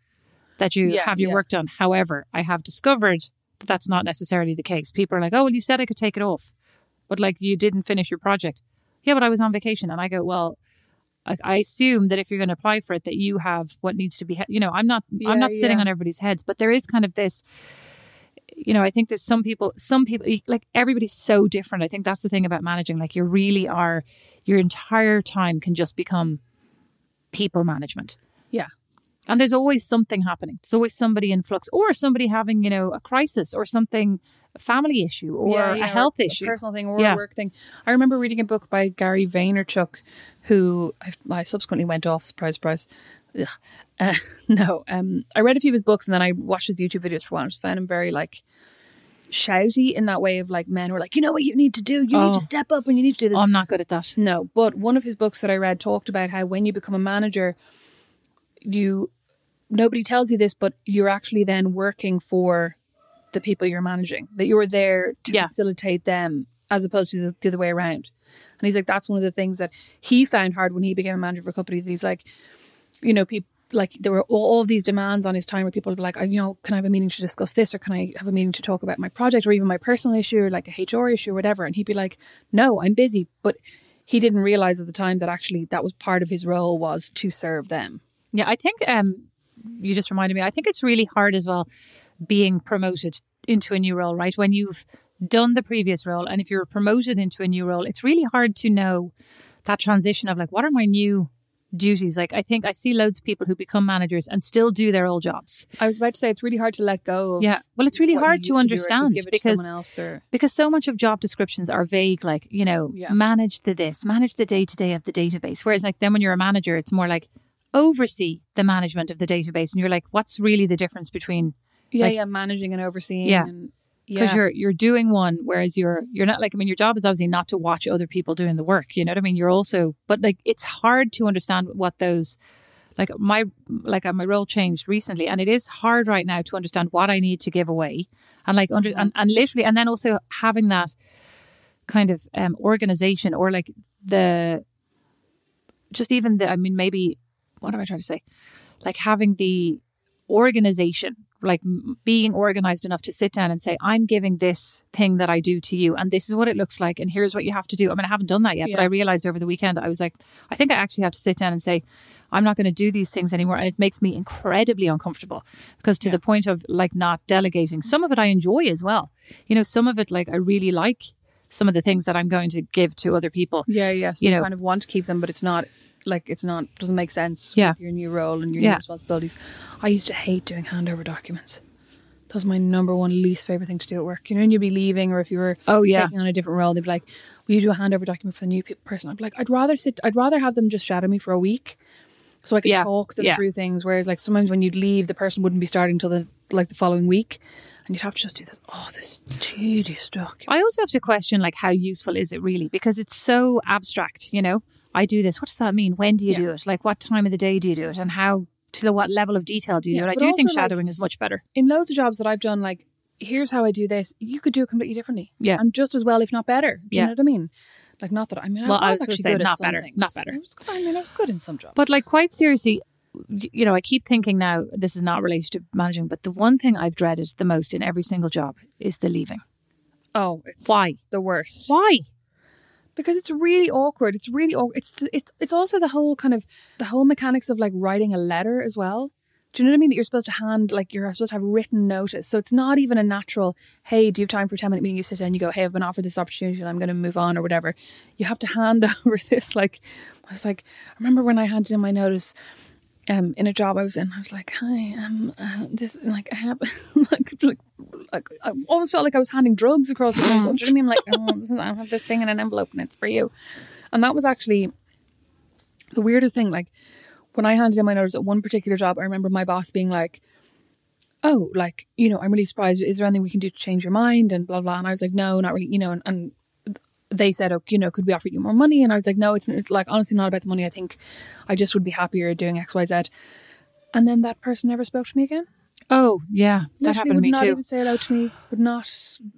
that you
Yeah,
have your
yeah.
work done. However, I have discovered that that's not necessarily the case. People are like, "Oh, well, you said I could take it off, but like you didn't finish your project." Yeah, but I was on vacation, and I go, "Well." I, I assume that if you're going to apply for it, that you have what needs to be. You know, I'm not.
Yeah,
I'm not sitting on everybody's heads, but there is kind of this. You know, I think there's some people. Some people like everybody's so different. I think that's the thing about managing. Like you really are. Your entire time can just become people management.
Yeah.
And there's always something happening. There's always somebody in flux or somebody having, you know, a crisis or something, a family issue or
Yeah,
a health
or
issue.
a personal thing, or
Yeah.
a work thing. I remember reading a book by Gary Vaynerchuk, who I, I subsequently went off. Surprise, surprise. Uh, (laughs) no, um, I read a few of his books and then I watched his YouTube videos for one. I just found him very like shouty in that way of like men who are like, you know what you need to do. You
Oh.
need to step up and you need to do this.
Oh, I'm not good at that.
No, but one of his books that I read talked about how when you become a manager, you nobody tells you this, but you're actually then working for the people you're managing. That you're there to
Yeah.
facilitate them as opposed to the, the other way around. And he's like, that's one of the things that he found hard when he became a manager for a company. That he's like, you know, people like there were all, all these demands on his time where people would be like, you know, can I have a meeting to discuss this, or can I have a meeting to talk about my project, or even my personal issue, or like a HR issue, or whatever. And he'd be like, No, I'm busy, but he didn't realize at the time that actually that was part of his role was to serve them.
Yeah, I think um, you just reminded me. I think it's really hard as well being promoted into a new role, right? When you've done the previous role, and if you're promoted into a new role, it's really hard to know that transition of like, what are my new duties? Like, I think I see loads of people who become managers and still do their old jobs.
I was about to say it's really hard to let go. Of
Yeah, well, it's really hard to understand
to
because
or
because so much of job descriptions are vague like you know
Yeah.
manage the this manage the day-to-day of the database whereas like then when you're a manager it's more like oversee the management of the database and you're like what's really the difference between
yeah,
Like-
yeah, managing and overseeing.
Yeah. because
yeah.
you're you're doing one whereas you're you're not like i mean your job is obviously not to watch other people doing the work you know what i mean you're also but like it's hard to understand what those like my like uh, my role changed recently and it is hard right now to understand what i need to give away and like under and, and literally and then also having that kind of um organization or like the just even the i mean maybe what am i trying to say? Like having the organization like being organized enough to sit down and say i'm giving this thing that i do to you and this is what it looks like and here's what you have to do. I mean i haven't done that yet but i realized over the weekend i was like i think i actually have to sit down and say i'm not going to do these things anymore and it makes me incredibly uncomfortable because to the point of like not delegating. Some of it i enjoy as well. You know some of it like i really like some of the things that I'm going to give to other people.
Yeah, yeah. So
You
you,
know-
kind of want to keep them, but it's not like it's not doesn't make sense
Yeah.
with your new role and your
Yeah.
new responsibilities. I used to hate doing handover documents. That was my number one least favorite thing to do at work. You know, when you'd be leaving or if you were
Oh, yeah.
taking on a different role, they'd be like, "Will you do a handover document for the new pe- person?" I'd be like, "I'd rather sit. I'd rather have them just shadow me for a week." So I could
Yeah,
talk them through things. Whereas, like sometimes when you'd leave, the person wouldn't be starting till the like the following week, and you'd have to just do this. Oh, this tedious document.
I also have to question like how useful is it really because it's so abstract, you know. I do this. What does that mean? When do you
Yeah.
do it? Like what time of the day do you do it? And how to what level of detail do you
Yeah,
do it? I do think
also, like-
shadowing is much better.
in loads of jobs that I've done, like, here's how I do this. You could do it completely differently.
Yeah.
And just as well, if not better. Do you
Yeah.
know what I mean? Like, not that I mean,
Well, I
I
was
was, actually
say
good
not better,
things.
not better.
I, was, I mean, I was good in some jobs.
But like quite seriously, you know, I keep thinking now this is not related to managing, but the one thing I've dreaded the most in every single job is the leaving.
oh, it's
Why?
the worst.
Why?
Because it's really awkward. It's really awkward. It's it's it's also the whole kind of the whole mechanics of like writing a letter as well. Do you know what I mean? That you're supposed to hand like you're supposed to have written notice. So it's not even a natural. Hey, do you have time for a ten minute meeting? You sit down. And you go. Hey, I've been offered this opportunity and I'm going to move on or whatever. You have to hand (laughs) over this. Like I was like, I remember when I handed in my notice. Um, in a job I was in, I was like, "Hi, um, uh, this like I have (laughs) like, like like I almost felt like I was handing drugs across the table. Do you know what I mean? Like, oh, is, I have this thing in an envelope and it's for you. And that was actually the weirdest thing. Like when I handed in my notice at one particular job, I remember my boss being like, "Oh, like you know, I'm really surprised. Is there anything we can do to change your mind?" And blah blah. And I was like, "No, not really." You know, and, and they said, "Oh, you know, could we offer you more money?" And I was like, "No, it's, it's like honestly not about the money. I think I just would be happier doing X, Y, Z." And then that person never spoke to me again.
Oh yeah, that
Literally
happened to me would
not
too.
even say hello to me. Would not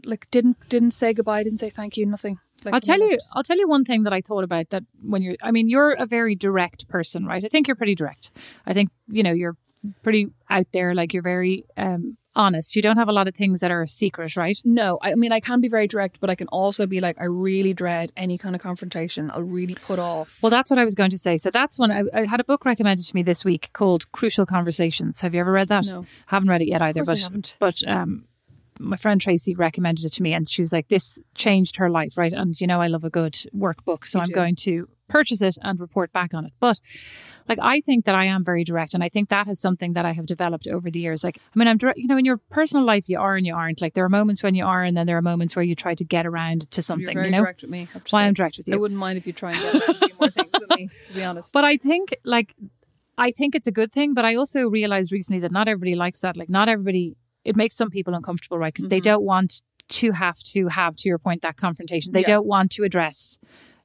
like didn't didn't say goodbye. Didn't say thank you. Nothing. Like,
I'll tell you. I'll tell you one thing that I thought about that when you're. I mean, you're a very direct person, right? I think you're pretty direct. I think you know you're pretty out there. Like you're very um, honest. You don't have a lot of things that are a secret, right?
No, I mean I can be very direct, but I can also be like I really dread any kind of confrontation. I'll really put off.
Well, that's what I was going to say. So that's when I, I had a book recommended to me this week called Crucial Conversations. Have you ever read that?
No.
haven't read it yet either.
I
But but um, my friend Tracy recommended it to me, and she was like, "This changed her life, right?" And you know, I love a good workbook, so
You
I'm
do.
going to purchase it and report back on it. But like, I think that I am very direct, and I think that is something that I have developed over the years. Like, I mean, I'm direct. You know, in your personal life, you are and you aren't. Like, there are moments when you are, and then there are moments where you try to get around to something. You know,
direct with me. I
Why
say.
I'm direct with you?
I wouldn't mind if you try and get a few more things with me. (laughs) To be honest.
But I think like I think it's a good thing, but I also realized recently that not everybody likes that. Like not everybody it makes some people uncomfortable, right? Because they
Mhm.
don't want to have to have to your point that confrontation. They
Yeah.
don't want to address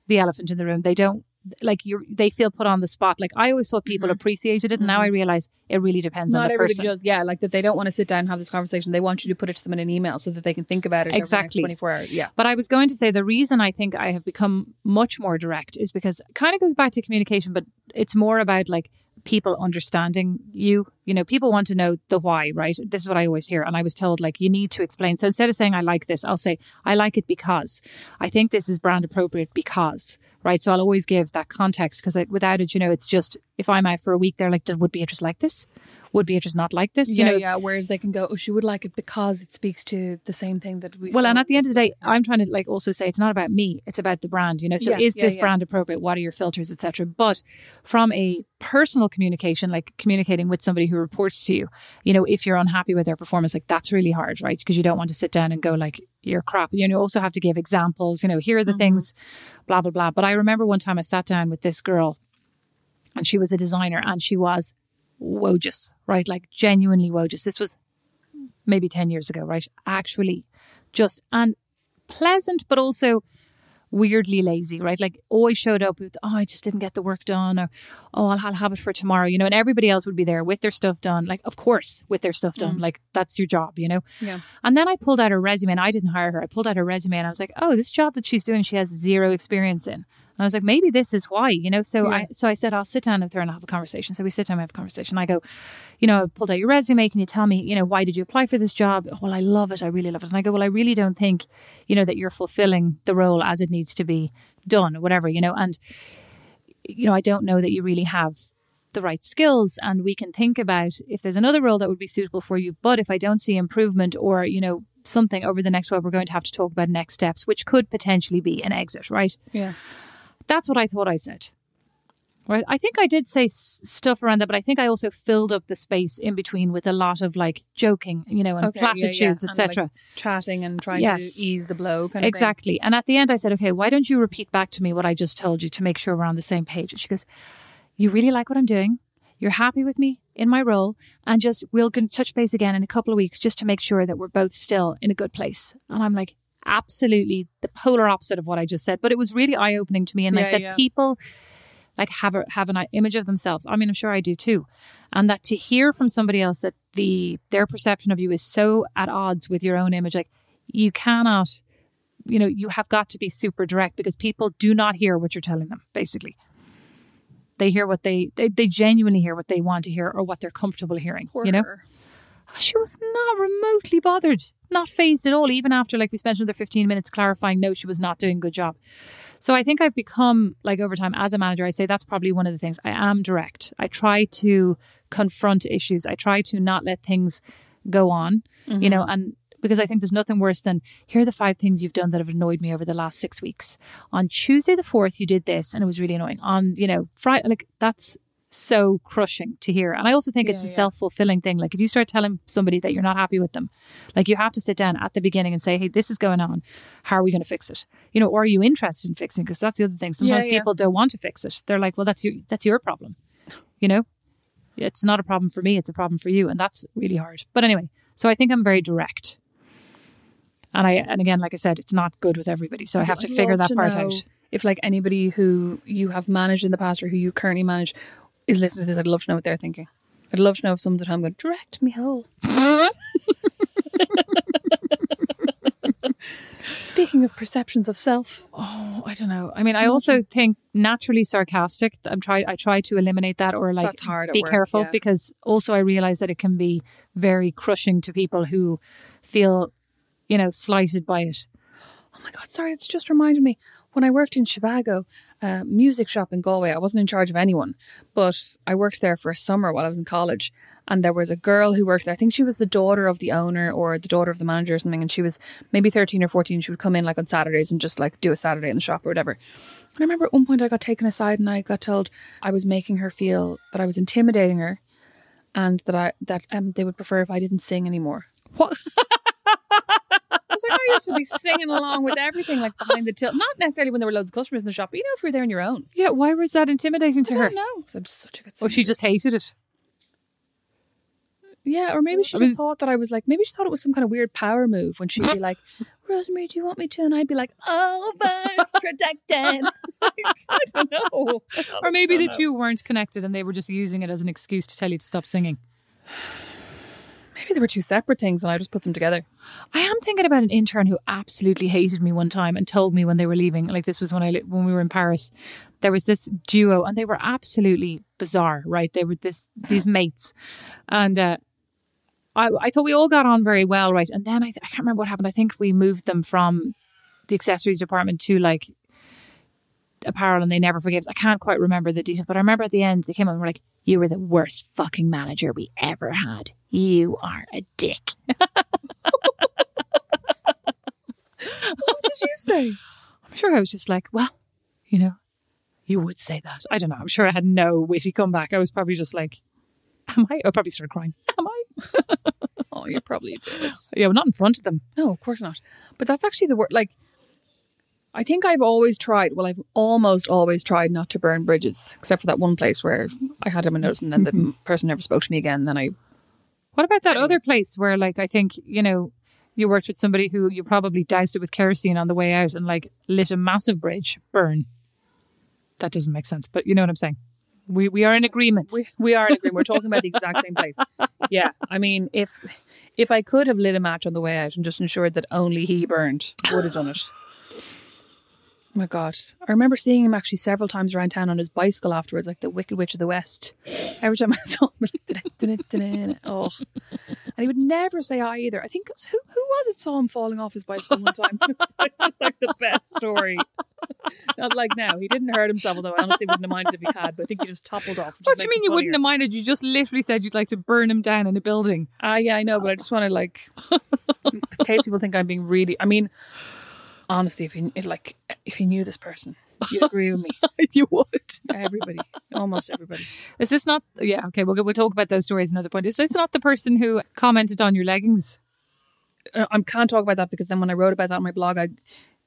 the elephant in the room. They don't like you they feel put on the spot. Like I always thought people
Mhm.
appreciated it and now I realize it really depends on
Not
the
everybody
person.
does. Yeah, like that. They don't want to sit down and have this conversation. They want you to put it to them in an email so that they can think about it.
Exactly.
Twenty four hours. Yeah.
But I was going to say the reason I think I have become much more direct is because it kind of goes back to communication, but it's more about like people understanding you. You know, people want to know the why, right? This is what I always hear. And I was told like you need to explain. So instead of saying I like this, I'll say I like it because I think this is brand appropriate because, right? So I'll always give that context because without it, you know, it's just if I'm out for a week, they're like, would Beatrice like this? Would Beatrice not like this? You
yeah,
know,
yeah. Whereas they can go, oh, she would like it because it speaks to the same thing that we.
Well, and at the end of the day, I'm trying to like also say it's not about me; it's about the brand. You know, so
Yeah,
is
yeah,
this brand appropriate? What are your filters, etc. But from a personal communication, like communicating with somebody who reports to you, you know, if you're unhappy with their performance, like that's really hard, right? Because you don't want to sit down and go like you're crap. You know, you also have to give examples. You know, here are the
Mhm.
things, blah blah blah. But I remember one time I sat down with this girl, and she was a designer, and she was wojus, right? Like genuinely wojus. This was maybe 10 years ago, right? Actually, just and pleasant, but also weirdly lazy, right? Like always showed up with, oh, I just didn't get the work done, or oh, I'll, I'll have it for tomorrow, you know, and everybody else would be there with their stuff done. Like, of course, with their stuff done.
Mm.
Like, that's your job, you know?
Yeah.
And then I pulled out her resume and I didn't hire her. I pulled out her resume and I was like, oh, this job that she's doing, she has zero experience in. And I was like, maybe this is why, you know. So
Yeah.
I so I said, I'll sit down with her and I'll have a conversation. So we sit down and have a conversation. I go, you know, I pulled out your resume. Can you tell me, you know, why did you apply for this job? Oh, well, I love it. I really love it. And I go, well, I really don't think, you know, that you're fulfilling the role as it needs to be done or whatever, you know. And, you know, I don't know that you really have the right skills and we can think about if there's another role that would be suitable for you but if i don't see improvement or you know something over the next while. We're going to have to talk about next steps, which could potentially be an exit, right?
Yeah.
That's what I thought I said. Right. I think I did say s- stuff around that, but I think I also filled up the space in between with a lot of like joking, you know, and
Okay, yeah, yeah.
platitudes,
And,
etc.
Chatting and trying
Yes.
to ease the blow kind of
Exactly. And at the end, I said, okay, why don't you repeat back to me what I just told you to make sure we're on the same page? And she goes, you really like what I'm doing. You're happy with me in my role. And just, we'll touch base again in a couple of weeks just to make sure that we're both still in a good place. And I'm like, absolutely the polar opposite of what I just said. But it was really eye opening to me. And like
Yeah,
that
yeah.
people like have a, have an image of themselves. I mean, I'm sure I do too. And that to hear from somebody else that the, their perception of you is so at odds with your own image, like you cannot you know, you have got to be super direct because people do not hear what you're telling them, basically. They hear what they, they, they genuinely hear what they want to hear or what they're comfortable hearing, you know? She was not remotely bothered, not phased at all, even after like we spent another 15 minutes clarifying, no, she was not doing a good job. So I think I've become like over time as a manager, I'd say that's probably one of the things. I am direct. I try to confront issues. I try to not let things go on, you know, mm-hmm. and because I think there's nothing worse than here are the five things you've done that have annoyed me over the last six weeks. On Tuesday the fourth, you did this and it was really annoying. On, you know, Friday, like that's so crushing to hear. And I also think it's a
Yeah, yeah.
self fulfilling thing. Like if you start telling somebody that you're not happy with them, like you have to sit down at the beginning and say, Hey, this is going on. How are we going to fix it? You know, or are you interested in fixing? Because that's the other thing. Sometimes
Yeah, yeah.
people don't want to fix it. They're like, well, that's your, that's your problem. You know, it's not a problem for me. It's a problem for you. And that's really hard. But anyway, so I think I'm very direct. And I, and again, like I said, it's not good with everybody. So I have to
I'd
figure that
to
part out.
If like anybody who you have managed in the past or who you currently manage is listening to this, I'd love to know what they're thinking. I'd love to know if someone's at home going, direct me whole. (laughs) Speaking of perceptions of self,
Oh, I don't know. I mean, I also think naturally sarcastic. I'm try. I try to eliminate that or like
That's hard
be
work,
careful
yeah.
because also I realize that it can be very crushing to people who feel, you know, slighted by it.
oh my God, sorry, it's just reminded me. When I worked in Zhivago, a music shop in Galway, I wasn't in charge of anyone, but I worked there for a summer while I was in college. And there was a girl who worked there. I think she was the daughter of the owner or the daughter of the manager or something. And she was maybe 13 or 14. She would come in like on Saturdays and just like do a Saturday in the shop or whatever. And I remember at one point I got taken aside and I got told I was making her feel that I was intimidating her and that I that um, they would prefer if I didn't sing anymore.
What? (laughs)
I I used to be singing along with everything, like behind the till. Not necessarily when there were loads of customers in the shop, but you know, if you're there on your own.
Yeah. Why was that intimidating to her?
I don't know. 'cause I'm such a good singer.
she just hated it.
yeah, or maybe she
I
just
mean-
thought that I was like, maybe she thought it was some kind of weird power move when she'd be like, (laughs) Rosemary, do you want me to? And I'd be like, overprotected. (laughs) I don't know. (laughs)
Or maybe the two weren't connected and they were just using it as an excuse to tell you to stop singing.
Maybe they were two separate things and I just put them together.
I am thinking about an intern who absolutely hated me one time and told me when they were leaving. Like this was when I when we were in Paris. There was this duo and they were absolutely bizarre. Right? They were this these (laughs) mates, and uh, I I thought we all got on very well. Right? And then I I can't remember what happened. I think we moved them from the accessories department to like apparel and they never forgives. I can't quite remember the detail, but I remember at the end they came up and were like, You were the worst fucking manager we ever had. You are a dick. (laughs)
What did you say?
I'm sure I was just like, well, you know, you would say that. I don't know. I'm sure I had no witty comeback. I was probably just like, am I? I probably started crying. Am I?
Oh, you probably did. (laughs)
Yeah, well, not in front of them.
No, of course not. But that's actually the word. Like, I think I've always tried. Well, I've almost always tried not to burn bridges, except for that one place where I had him a notice, and then the mm-hmm. person never spoke to me again. Then I,
What about that other place where, like, I think, you know, you worked with somebody who you probably doused it with kerosene on the way out and, like, lit a massive bridge burn? That doesn't make sense, but you know what I'm saying. We, we are in agreement.
we we are in agreement. We're talking about the exact same place. (laughs) Yeah, I mean, if if I could have lit a match on the way out and just ensured that only he burned, would have done it. Oh my God. I remember seeing him actually several times around town on his bicycle afterwards, like the Wicked Witch of the West. Every time I (laughs) saw him, like, oh. And he would never say hi either. I think, who, who was it saw him falling off his bicycle one time? (laughs) it's just like the best story. Not like now. He didn't hurt himself, although I honestly wouldn't have minded if he had, but I think he just toppled off.
what do you mean you wouldn't have minded? You just literally said you'd like to burn him down in a building.
Ah, yeah, I know, but I just want to like in case people think I'm being really. I mean, honestly, if you like if you knew this person, you'd agree with me. (laughs)
you would.
Everybody, almost everybody.
Is this not? Yeah. Okay. We'll we'll talk about those stories another point. Is this not the person who commented on your leggings?
Uh, I can't talk about that because then when I wrote about that on my blog, I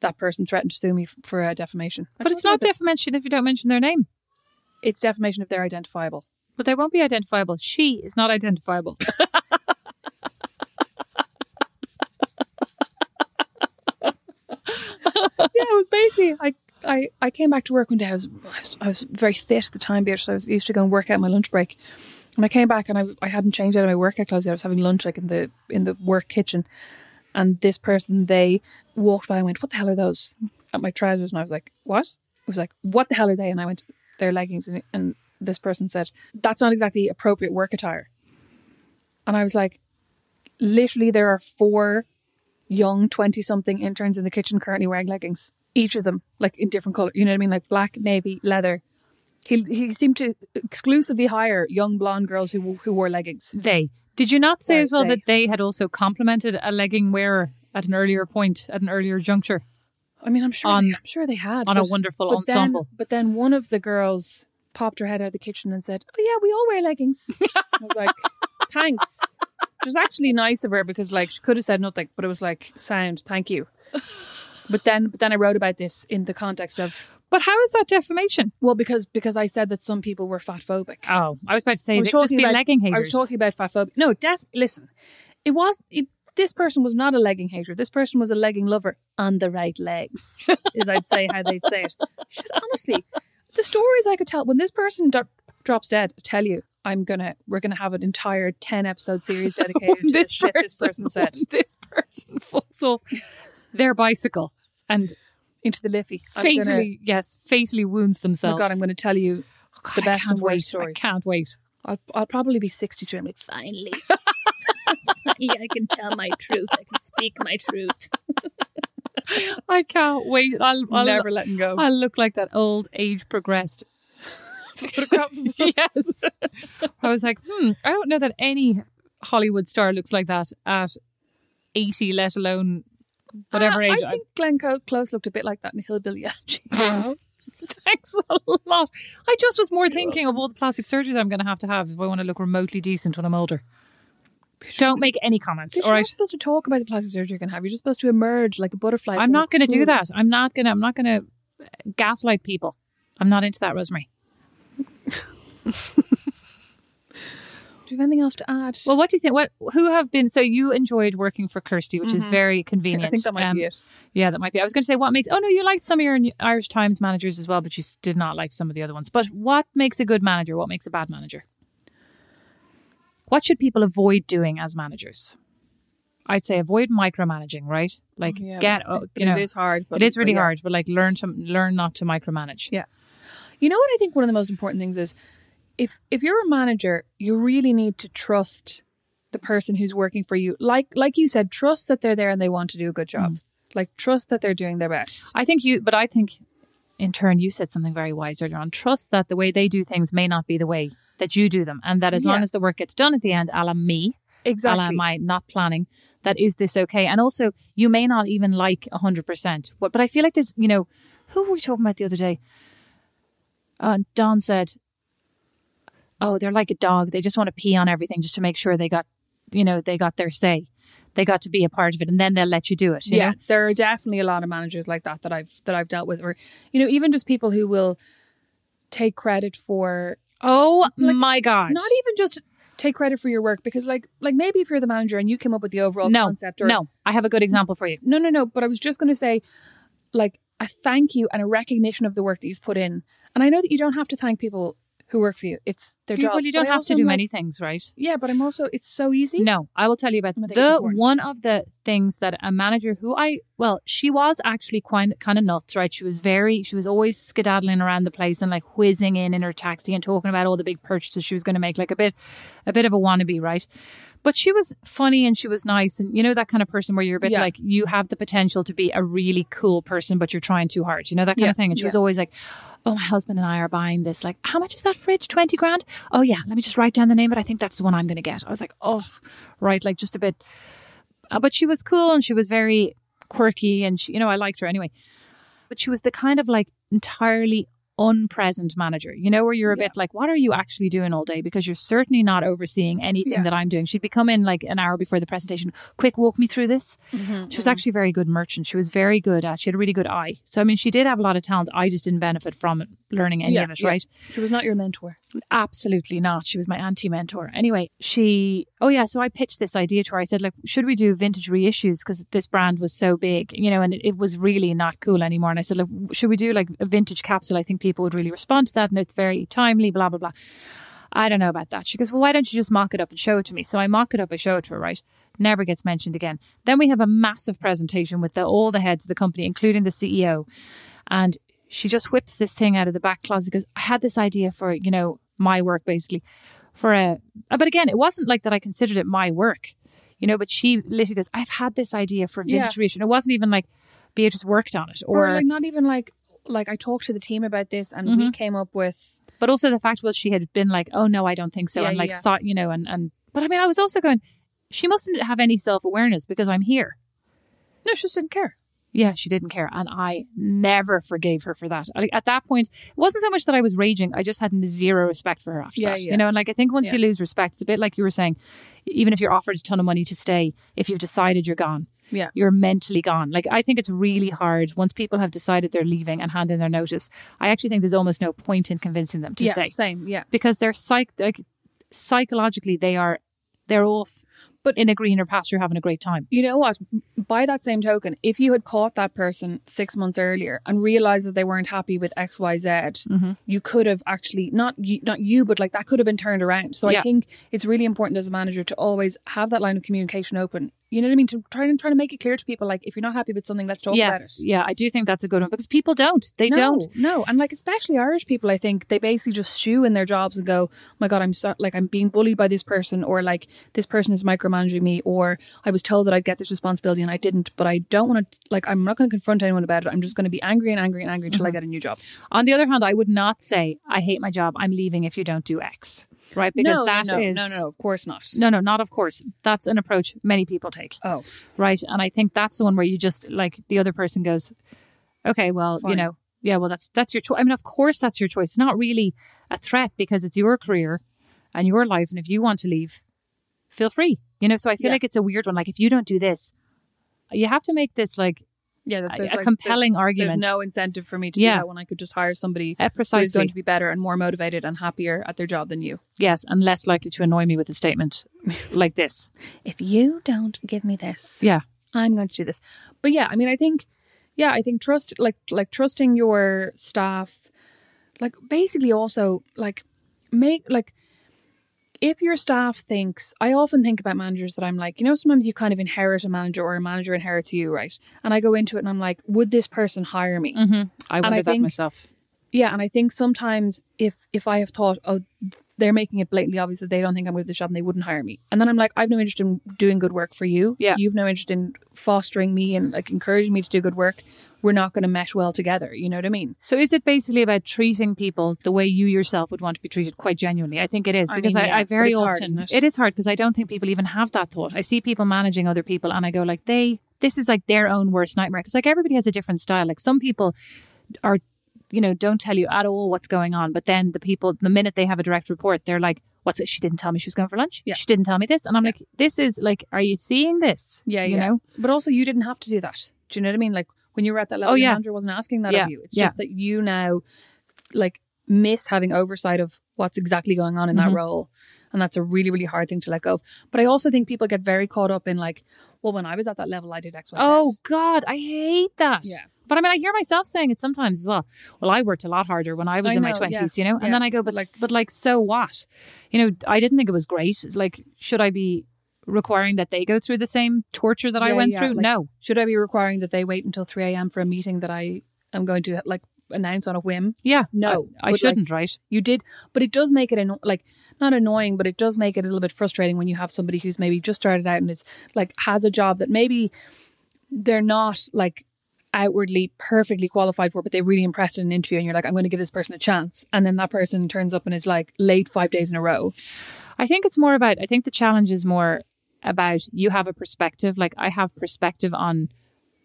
that person threatened to sue me for uh, defamation. I
But it's not defamation if you don't mention their name.
It's defamation if they're identifiable.
But they won't be identifiable. She is not identifiable. (laughs)
it was basically I, I, I came back to work one day. I was, I was I was very fit at the time, Beatrice. So I was used to go and work out my lunch break. And I came back and I, I hadn't changed out of my workout clothes yet. I was having lunch like in the in the work kitchen. And this person they walked by and went, What the hell are those? At my trousers and I was like, What? It was like, What the hell are they? And I went, They're leggings and, and this person said, That's not exactly appropriate work attire. And I was like, literally there are four young 20 something interns in the kitchen currently wearing leggings. Each of them like in different color you know what i mean? Like black navy leather. He he seemed to exclusively hire young blonde girls who who wore leggings.
They. Did you not say as well
they.
that they had also complimented a legging wearer at an earlier point, at an earlier juncture,
i mean i'm sure
On-
they, i'm sure they had
on a wonderful
but
ensemble?
then, but then one of the girls popped her head out of the kitchen and said oh yeah we all wear leggings. (laughs) I was like thanks which was actually nice of her because like she could have said nothing but it was like sound thank you but then but then i wrote about this in the context of
But how is that defamation?
Well, because because I said that some people were fat phobic.
Oh, I was about to say
I was
just be
about-
legging haters.
I was talking about fat phobic. No, def. Listen, it was. It, this person was not a legging hater. This person was a legging lover on the right legs, is I'd say how they'd say it. Should honestly, the stories I could tell when this person do- drops dead. I tell you, I'm gonna we're gonna have an entire ten episode series (laughs) dedicated to
this person,
this person said (laughs)
this person off (laughs) their bicycle and
into the liffey. I'm gonna-
fatally, yes, fatally wounds
oh
themselves.
my god, I'm going to tell you oh
God,
the best and
wait.
worst stories.
I can't wait.
I'll, I'll probably be 63. I'm like, finally. finally, I can tell my truth. I can speak my truth.
I can't wait. I'll, I'll
Never letting go.
I'll look like that old age progressed. (laughs) yes. I was like, hmm, I don't know that any Hollywood star looks like that at 80, let alone whatever
I,
age.
I think Glenn Close looked a bit like that in Hillbilly. (laughs) (laughs)
Thanks a lot. I just was more thinking of all the plastic surgery that I'm going to have to have if I want to look remotely decent when I'm older. Don't make any comments,
You're
all right?
not supposed to talk about the plastic surgery you're going to have. You're just supposed to emerge like a butterfly.
I'm not going to do that. I'm not going to. I'm not going to gaslight people. I'm not into that, Rosemary.
Do you have anything else to add?
Well, what do you think? What who have been? So you enjoyed working for Kirsty, which is very convenient.
Mm-hmm. I think that might
Um,
be it.
Yeah, that might be. I was going to say what makes. Oh no, you liked some of your Irish Times managers as well, but you did not like some of the other ones. But what makes a good manager? What makes a bad manager? What should people avoid doing as managers? I'd say avoid micromanaging, right? Like
Yeah,
get,
but
oh,
it's-
you know,
it is hard. But
it is really
yeah.
hard, but like learn to learn not to micromanage.
Yeah. You know what I think one of the most important things is if if you're a manager, you really need to trust the person who's working for you. Like like you said, trust that they're there and they want to do a good job.
Mm.
Like trust that they're doing their best.
I think you, but I think in turn you said something very wise earlier on. Trust that the way they do things may not be the way that you do them, and that as long as the work gets done at the end, a la me, a la
Exactly.
my not planning, that is this okay? And also, you may not even like hundred percent, What but I feel like there's, you know, who were we talking about the other day? Uh, Don said, "Oh, they're like a dog. They just want to pee on everything just to make sure they got, you know, they got their say." They got to be a part of it, and then they'll let you do it. you
yeah,
know?
there are definitely a lot of managers like that that I've that I've dealt with, or you know, even just people who will take credit for
Oh
Like,
my god!
not even just take credit for your work because like like maybe if you're the manager and you came up with the overall
no,
concept or
no. I have a good mm-hmm. example for you.
no no no but i was just going to say like a thank you and a recognition of the work that you've put in and i know that you don't have to thank people who work for you it's their job
well, you don't
I
have to do
like-
many things, right?
yeah but i'm also it's so easy
No, I will tell you about the one of the things that a manager who I well, she was actually quite kind of nuts, right? She was very, she was always skedaddling around the place and like whizzing in in her taxi and talking about all the big purchases she was going to make, like a bit, a bit of a wannabe, right? But she was funny and she was nice, and you know that kind of person where you're a bit
Yeah.
like you have the potential to be a really cool person, but you're trying too hard, you know that kind
Yeah,
of thing. And she was always like, "Oh, my husband and I are buying this. Like, how much is that fridge? Twenty grand? Oh yeah, let me just write down the name, but I think that's the one I'm going to get." I was like, "Oh, right," like just a bit Uh, but she was cool and she was very quirky and she, you know, I liked her anyway. But she was the kind of like entirely unpresent manager, you know, where you're a
Yeah.
bit like, what are you actually doing all day? Because you're certainly not overseeing anything
Yeah.
that I'm doing. She'd be coming like an hour before the presentation, quick, walk me through this.
Mm-hmm,
She was actually a very good merchant. She was very good at, she had a really good eye. So, I mean, she did have a lot of talent. I just didn't benefit from it, learning any
Yeah,
of it,
yeah.
right?
She was not your mentor.
Absolutely not. She was my anti mentor. Anyway, she, oh yeah, so I pitched this idea to her. I said, like, should we do vintage reissues? Because this brand was so big, you know, and it, it was really not cool anymore. And I said, like, should we do like a vintage capsule? I think people would really respond to that and it's very timely, blah, blah, blah. I don't know about that. She goes, well, why don't you just mock it up and show it to me? So I mock it up, I show it to her, right? Never gets mentioned again. Then we have a massive presentation with the, all the heads of the company, including the CEO. And she just whips this thing out of the back closet goes, I had this idea for, you know, my work basically for a, uh, but again, it wasn't like that I considered it my work, you know, but she literally goes, I've had this idea for
Yeah.
And it wasn't even like Beatrice worked on it
Or,
or,
like not even like like I talked to the team about this and we came up with
but also the fact was she had been like, oh no, I don't think so.
Yeah,
and like,
yeah.
saw, you know, and, and, but I mean, I was also going, she mustn't have any self awareness because I'm here.
no, she just didn't care.
Yeah, she didn't care. And I never forgave her for that. At that point, it wasn't so much that I was raging. I just had zero respect for her after
Yeah,
that.
yeah.
You know, and like I think once
Yeah.
you lose respect, it's a bit like you were saying, even if you're offered a ton of money to stay, if you've decided you're gone,
Yeah.
you're mentally gone. Like I think it's really hard once people have decided they're leaving and hand in their notice. I actually think there's almost no point in convincing them to
yeah,
stay
same. Yeah.
because they're psych like psychologically they are they're off
But-
in a greener pasture having a great time.
You know what? By that same token, if you had caught that person six months earlier and realized that they weren't happy with X, Y, Z,
Mm-hmm.
you could have actually not you, not you, but like that could have been turned around. So
Yeah.
I think it's really important as a manager to always have that line of communication open. You know what I mean? To try and try to make it clear to people, like if you're not happy with something, let's talk about
yes,
it.
yeah, I do think that's a good one because people don't. They
no,
don't.
No, and like especially Irish people, I think they basically just stew in their jobs and go, oh "My God, I'm so, like I'm being bullied by this person, or like this person is micromanaging me, or I was told that I'd get this responsibility and I didn't, but I don't want to. Like I'm not going to confront anyone about it. I'm just going to be angry and angry and angry until I
Mm-hmm.
get a new job.
On the other hand, I would not say I hate my job. I'm leaving if you don't do X, right? Because
no,
that is
no, no, no, no, of course not.
no, no, not of course. That's an approach many people take,
Oh,
right? And I think that's the one where you just like the other person goes, okay, well, you know, yeah, well, that's that's your choice. I mean, of course, that's your choice. It's not really a threat because it's your career and your life, and if you want to leave, feel free. You know, so I feel
Yeah.
like it's a weird one. Like if you don't do this, you have to make this like
yeah, that
a,
there's
a
like-
compelling
There's,
argument.
there's no incentive for me to
Yeah.
do that when I could just hire somebody
Uh, precisely.
going to be better and more motivated and happier at their job than you.
Yes, and less likely to annoy me with a statement (laughs) like this.
If you don't give me this,
Yeah.
I'm going to do this. But yeah, I mean, I think, yeah, I think trust, like, like trusting your staff, like, basically also, like, make, like, if your staff thinks, I often think about managers that I'm like, you know, sometimes you kind of inherit a manager or a manager inherits you, right? And I go into it and I'm like, would this person hire me?
Mm-hmm. I wonder
I
that
think-
myself.
Yeah, and I think sometimes if if I have thought, oh, they're making it blatantly obvious that they don't think I'm good at the job and they wouldn't hire me, and then I'm like, I've no interest in doing good work for you.
Yeah.
you've no interest in fostering me and like encouraging me to do good work. We're not going to mesh well together. You know what I mean?
So is it basically about treating people the way you yourself would want to be treated? Quite genuinely, I think it is
I
because
mean,
I,
yeah,
I
but
very often
hard, it?
it is hard because I don't think people even have that thought. I see people managing other people, and I go like they this is like their own worst nightmare because like everybody has a different style. Like some people are you know don't tell you at all what's going on, but then the people the minute they have a direct report, they're like, "What's it? She didn't tell me she was going for lunch.
Yeah.
She didn't tell me this," and I'm like, "This is like, are you seeing this?
Yeah,
you
yeah.
know."
But also, you didn't have to do that. Do you know what I mean? Like when you were at that level,
Oh, yeah.
manager wasn't asking that
Yeah,
of you. It's
yeah.
just that you now like miss having oversight of what's exactly going on in
Mm-hmm.
that role. And that's a really, really hard thing to let go of. But I also think people get very caught up in like, well, when I was at that level, I did X, Y, Z.
Oh God, I hate that.
Yeah.
But I mean, I hear myself saying it sometimes as well. Well, I worked a lot harder when I was
I
in my twenties,
yeah,
you know. And
yeah.
then I go, but like, but like, so what? You know, I didn't think it was great. Like, should I be requiring that they go through the same torture that I went
yeah,
through?
like-
no.
Should I be requiring that they wait until 3 a.m. for a meeting that I am going to like announce on a whim?
Yeah.
No,
I, I shouldn't.
like,
right.
You did, but it does make it anno- like not annoying, but it does make it a little bit frustrating when you have somebody who's maybe just started out and it's like has a job that maybe they're not like outwardly perfectly qualified for, but they really impressed in an interview, and you're like, I'm going to give this person a chance, and then that person turns up and is like late five days in a row.
I think it's more about. I think the challenge is more about you have a perspective. Like I have perspective on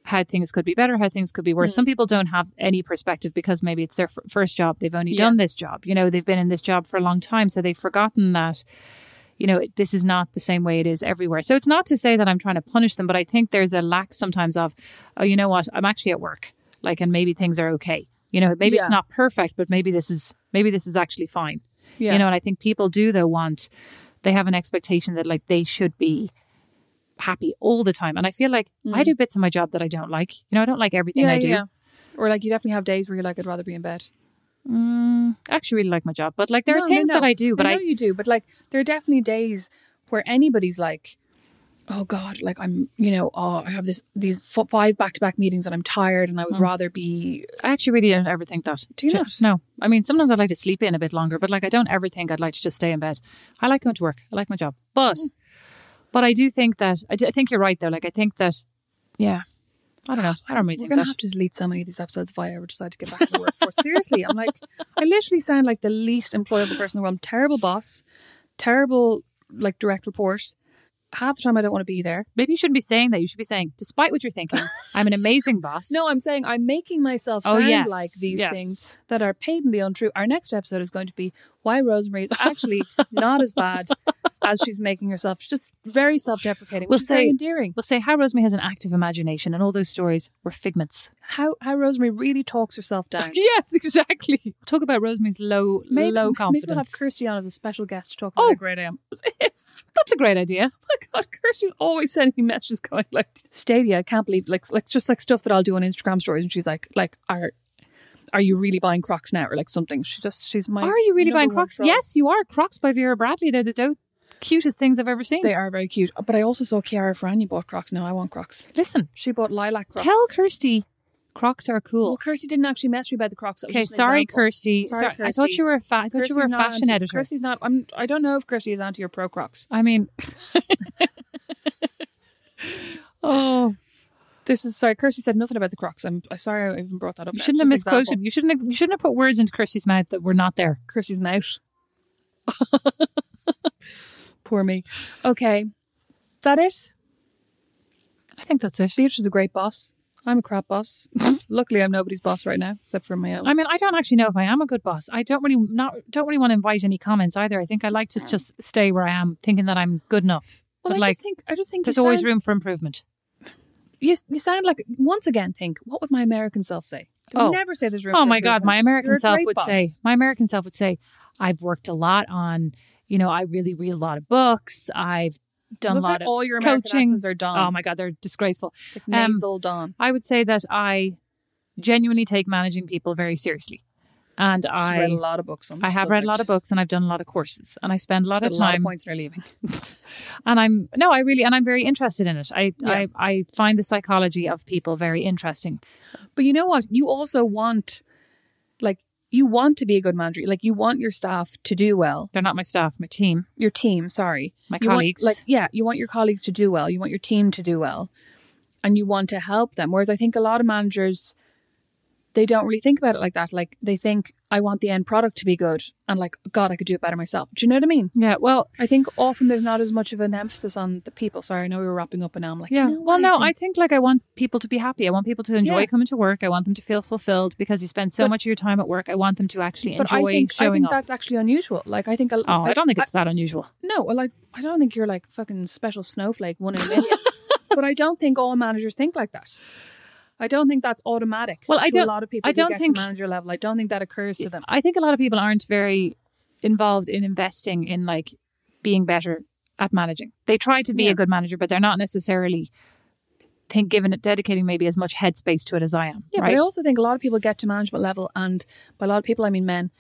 how things could be better, how things could be worse. Mm. Some people don't have any perspective because maybe it's their f- first job. They've only
Yeah.
done this job. You know, they've been in this job for a long time. So they've forgotten that, you know, this is not the same way it is everywhere. So it's not to say that I'm trying to punish them, but I think there's a lack sometimes of, oh, you know what? I'm actually at work. Like, and maybe things are okay. You know, maybe
Yeah.
it's not perfect, but maybe this is, maybe this is actually fine.
Yeah.
You know, and I think people do though want, they have an expectation that like they should be happy all the time. And I feel like I do bits of my job that I don't like. You know, I don't like everything
Mm. yeah,
I do.
yeah. Or like you definitely have days where you're like, I'd rather be in bed.
I actually really like my job, but like there
No,
are things
no.
that I do, but
I
I,
you do, but like there are definitely days where anybody's like, oh god, like I'm, you know, oh I have this these f- five back to back meetings and I'm tired and I would rather be.
I actually really don't ever think that.
Do you
Ju-
not?
No. I mean, sometimes I'd like to sleep in a bit longer, but like I don't ever think I'd like to just stay in bed. I like going to work. I like my job. But,
Mm.
but I do think that, I, do- I think you're right though. Like I think that, yeah, I don't know. I don't really
We're
think
gonna
that.
have to delete so many of these episodes if I ever decide to get back to the workforce. Seriously, I'm like, I literally sound like the least employable person in the world. Terrible boss, terrible like direct report. Half the time I don't want to be there.
Maybe you shouldn't be saying that. You should be saying, despite what you're thinking, I'm an amazing (laughs) boss.
No, I'm saying I'm making myself
Oh,
sound
yes.
like these
Yes.
things that are patently untrue. Our next episode is going to be why Rosemary is actually (laughs) not as bad as she's making herself. Just very self-deprecating.
We'll
which is very
say-
endearing.
We'll say how Rosemary has an active imagination and all those stories were figments.
How how Rosemary really talks herself (laughs) down.
Yes, exactly. Talk about Rosemary's low, low confidence.
Maybe we'll have Kirsty on as a special guest to talk about
Oh.
how great I am. If
That's a great idea. (laughs)
my God, Kirsty's always sending me messages going like Stadia. I can't believe like like just like stuff that I'll do on Instagram stories, and she's like like are are you really buying Crocs now or like something? She just she's my.
Are you really buying Crocs? Yes, you are. Crocs by Vera Bradley. They're the do- cutest things I've ever seen.
They are very cute. But I also saw Chiara Ferragni bought Crocs. No, I want Crocs.
Listen,
She bought lilac Crocs.
tell Kirsty Crocs are cool. Well.
Kirsty didn't actually mess me about the Crocs.
Okay, sorry. Kirsty.
Sorry,
Sorry, I thought you were a fa- I thought you were a fashion
anti-
editor.
Kirsty's not. I'm. I don't know if Kirsty is anti your pro Crocs.
I mean, (laughs) oh,
This is sorry. Kirsty said nothing about the Crocs. I'm, I'm sorry I even brought that up.
you
now.
shouldn't have
just
misquoted.
example.
You shouldn't. Have, you shouldn't have put words into Kirsty's mouth that were not there.
Kirsty's mouth. (laughs) Poor me. Okay, that it.
I think that's it.
Beatrice a great boss. I'm a crap boss. (laughs) Luckily, I'm nobody's boss right now, except for my own.
I mean, I don't actually know if I am a good boss. I don't really not don't really want to invite any comments either. I think I like to just stay where I am, thinking that I'm good enough.
well,
but
I
like,
just think I just think
there's
you
always
sound,
room for improvement.
you, you sound like once again think what would my American self say? They
Oh.
never say there's room.
Oh
for
my God, my. American
You're
self would
boss.
say, my American self would say, I've worked a lot on, you know, I really read a lot of books. I've done
Look
a lot of
all your American
coaching.
are done.
Oh my God, they're disgraceful.
like
um,
nasal done.
I would say that I genuinely take managing people very seriously. And
She's
I,
read a lot of books on.
I have read a lot of books and I've done a lot of courses and I spend a lot of
a lot of
time
points in her leaving. (laughs)
and I'm no, I really and I'm very interested in it. I,
Yeah.
I I find the psychology of people very interesting.
But you know what? You also want, like, you want to be a good manager. Like, you want your staff to do well.
They're not my staff, my team,
Your team, sorry,
my
You want-
colleagues.
like, yeah, you want your colleagues to do well. You want your team to do well, and you want to help them. Whereas I think a lot of managers, they don't really think about it like that. Like, they think, I want the end product to be good, and like, God, I could do it better myself. Do you know what I mean?
yeah, well,
I think often there's not as much of an emphasis on the people. Sorry, I know we were wrapping up, and now I'm like,
Yeah.
you know
well, no,
think?
I think like I want people to be happy. I want people to enjoy
Yeah.
coming to work. I want them to feel fulfilled because you spend so
But-
much of your time at work. I want them to actually
But
enjoy
I think, I
showing
think
up.
that's actually unusual. Like, I think, a,
Oh, I don't think it's that unusual.
No, well, like I don't think you're like fucking special snowflake, one in a million. (laughs) but I don't think all managers think like that. I don't think that's automatic.
Well, I don't-
A lot of people.
I don't think-
to manager level. I don't think that occurs to them.
I think a lot of people aren't very involved in investing in like being better at managing. They try to be
Yeah.
a good manager, but they're not necessarily think given it dedicating maybe as much headspace to it as I am.
Yeah,
right?
but I also think a lot of people get to management level, and by a lot of people I mean men,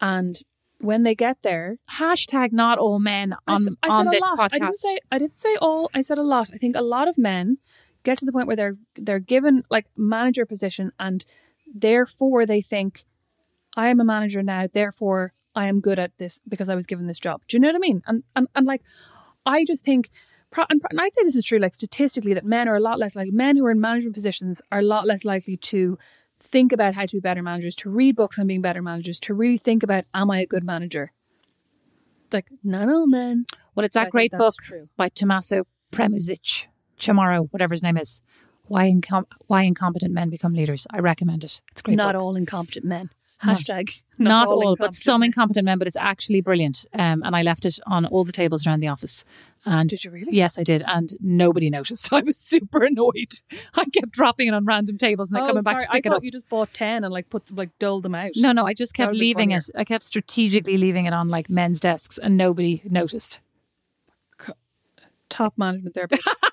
and when they get there,
Hashtag not all men
I
on
s- I
on this
a lot.
podcast.
I didn't say I didn't say all. I said a lot. I think a lot of men get to the point where they're they're given like manager position, and therefore they think, I am a manager now. Therefore, I am good at this because I was given this job. Do you know what I mean? And and and like, I just think. And and I'd say this is true, like statistically, that men are a lot less like men who are in management positions are a lot less likely to think about how to be better managers, to read books on being better managers, to really think about, am I a good manager? Like, not all men.
Well, it's that great book
true.
by Tommaso Premuzic, Chamorro, whatever his name is. Why, incom- why incompetent men become leaders. I recommend it. It's great.
Not
book.
all incompetent men.
No.
Hashtag
Not, all, but some incompetent men. But it's actually brilliant. Um, and I left it on all the tables around the office. And
Did you really?
Yes, I did, and nobody noticed. (laughs) I was super annoyed. I kept dropping it on random tables and then
Oh,
coming back
sorry.
to
I
pick it
thought
up.
you just bought ten and like put them, like dulled them out.
No, no, I just kept leaving it. I kept strategically leaving it on like men's desks, and nobody noticed.
top management there. (laughs)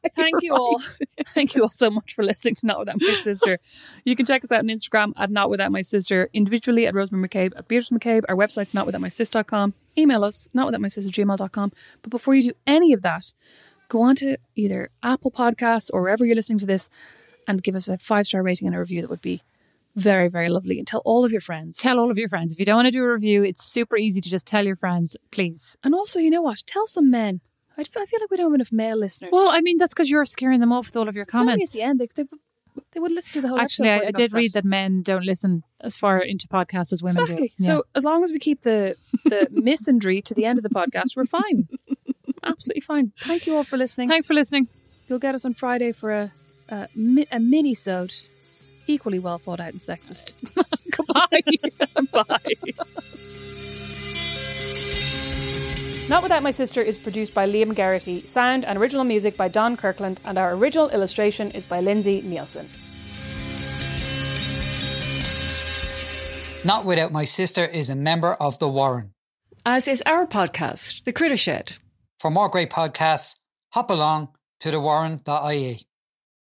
(laughs) Thank you all. (laughs) Thank you all so much for listening to Not Without My Sister. You can check us out on Instagram at Not Without My Sister, individually at Rosemary Mac Cabe, at Beatrice Mac Cabe. Our website's notwithoutmysis.com. Email us, notwithoutmysister@gmail.com. But before you do any of that, go on to either Apple Podcasts or wherever you're listening to this and give us a five star rating and a review. That would be very, very lovely. And tell all of your friends.
Tell all of your friends. If you don't want to do a review, it's super easy to just tell your friends, please.
and also, you know what? Tell some men. I feel like we don't have enough male listeners.
Well, I mean, that's because you're scaring them off with all of your
at
comments.
the end, they, they, they would listen to the whole
Actually,
episode
I, I did read that men don't listen as far into podcasts as women
Exactly.
do.
So as long as we keep the the (laughs) misandry to the end of the podcast, we're fine. Absolutely fine. Thank you all for listening.
thanks for listening.
You'll get us on Friday for a a, mi- a mini sode, equally well thought out and sexist. (laughs)
Goodbye. (laughs)
Bye. Not Without My Sister is produced by Liam Geraghty, sound and original music by Don Kirkland, and our original illustration is by Lindsay Neilson.
Not Without My Sister is a member of The Warren.
As is our podcast, The Critter Shed.
For more great podcasts, hop along to thewarren.ie.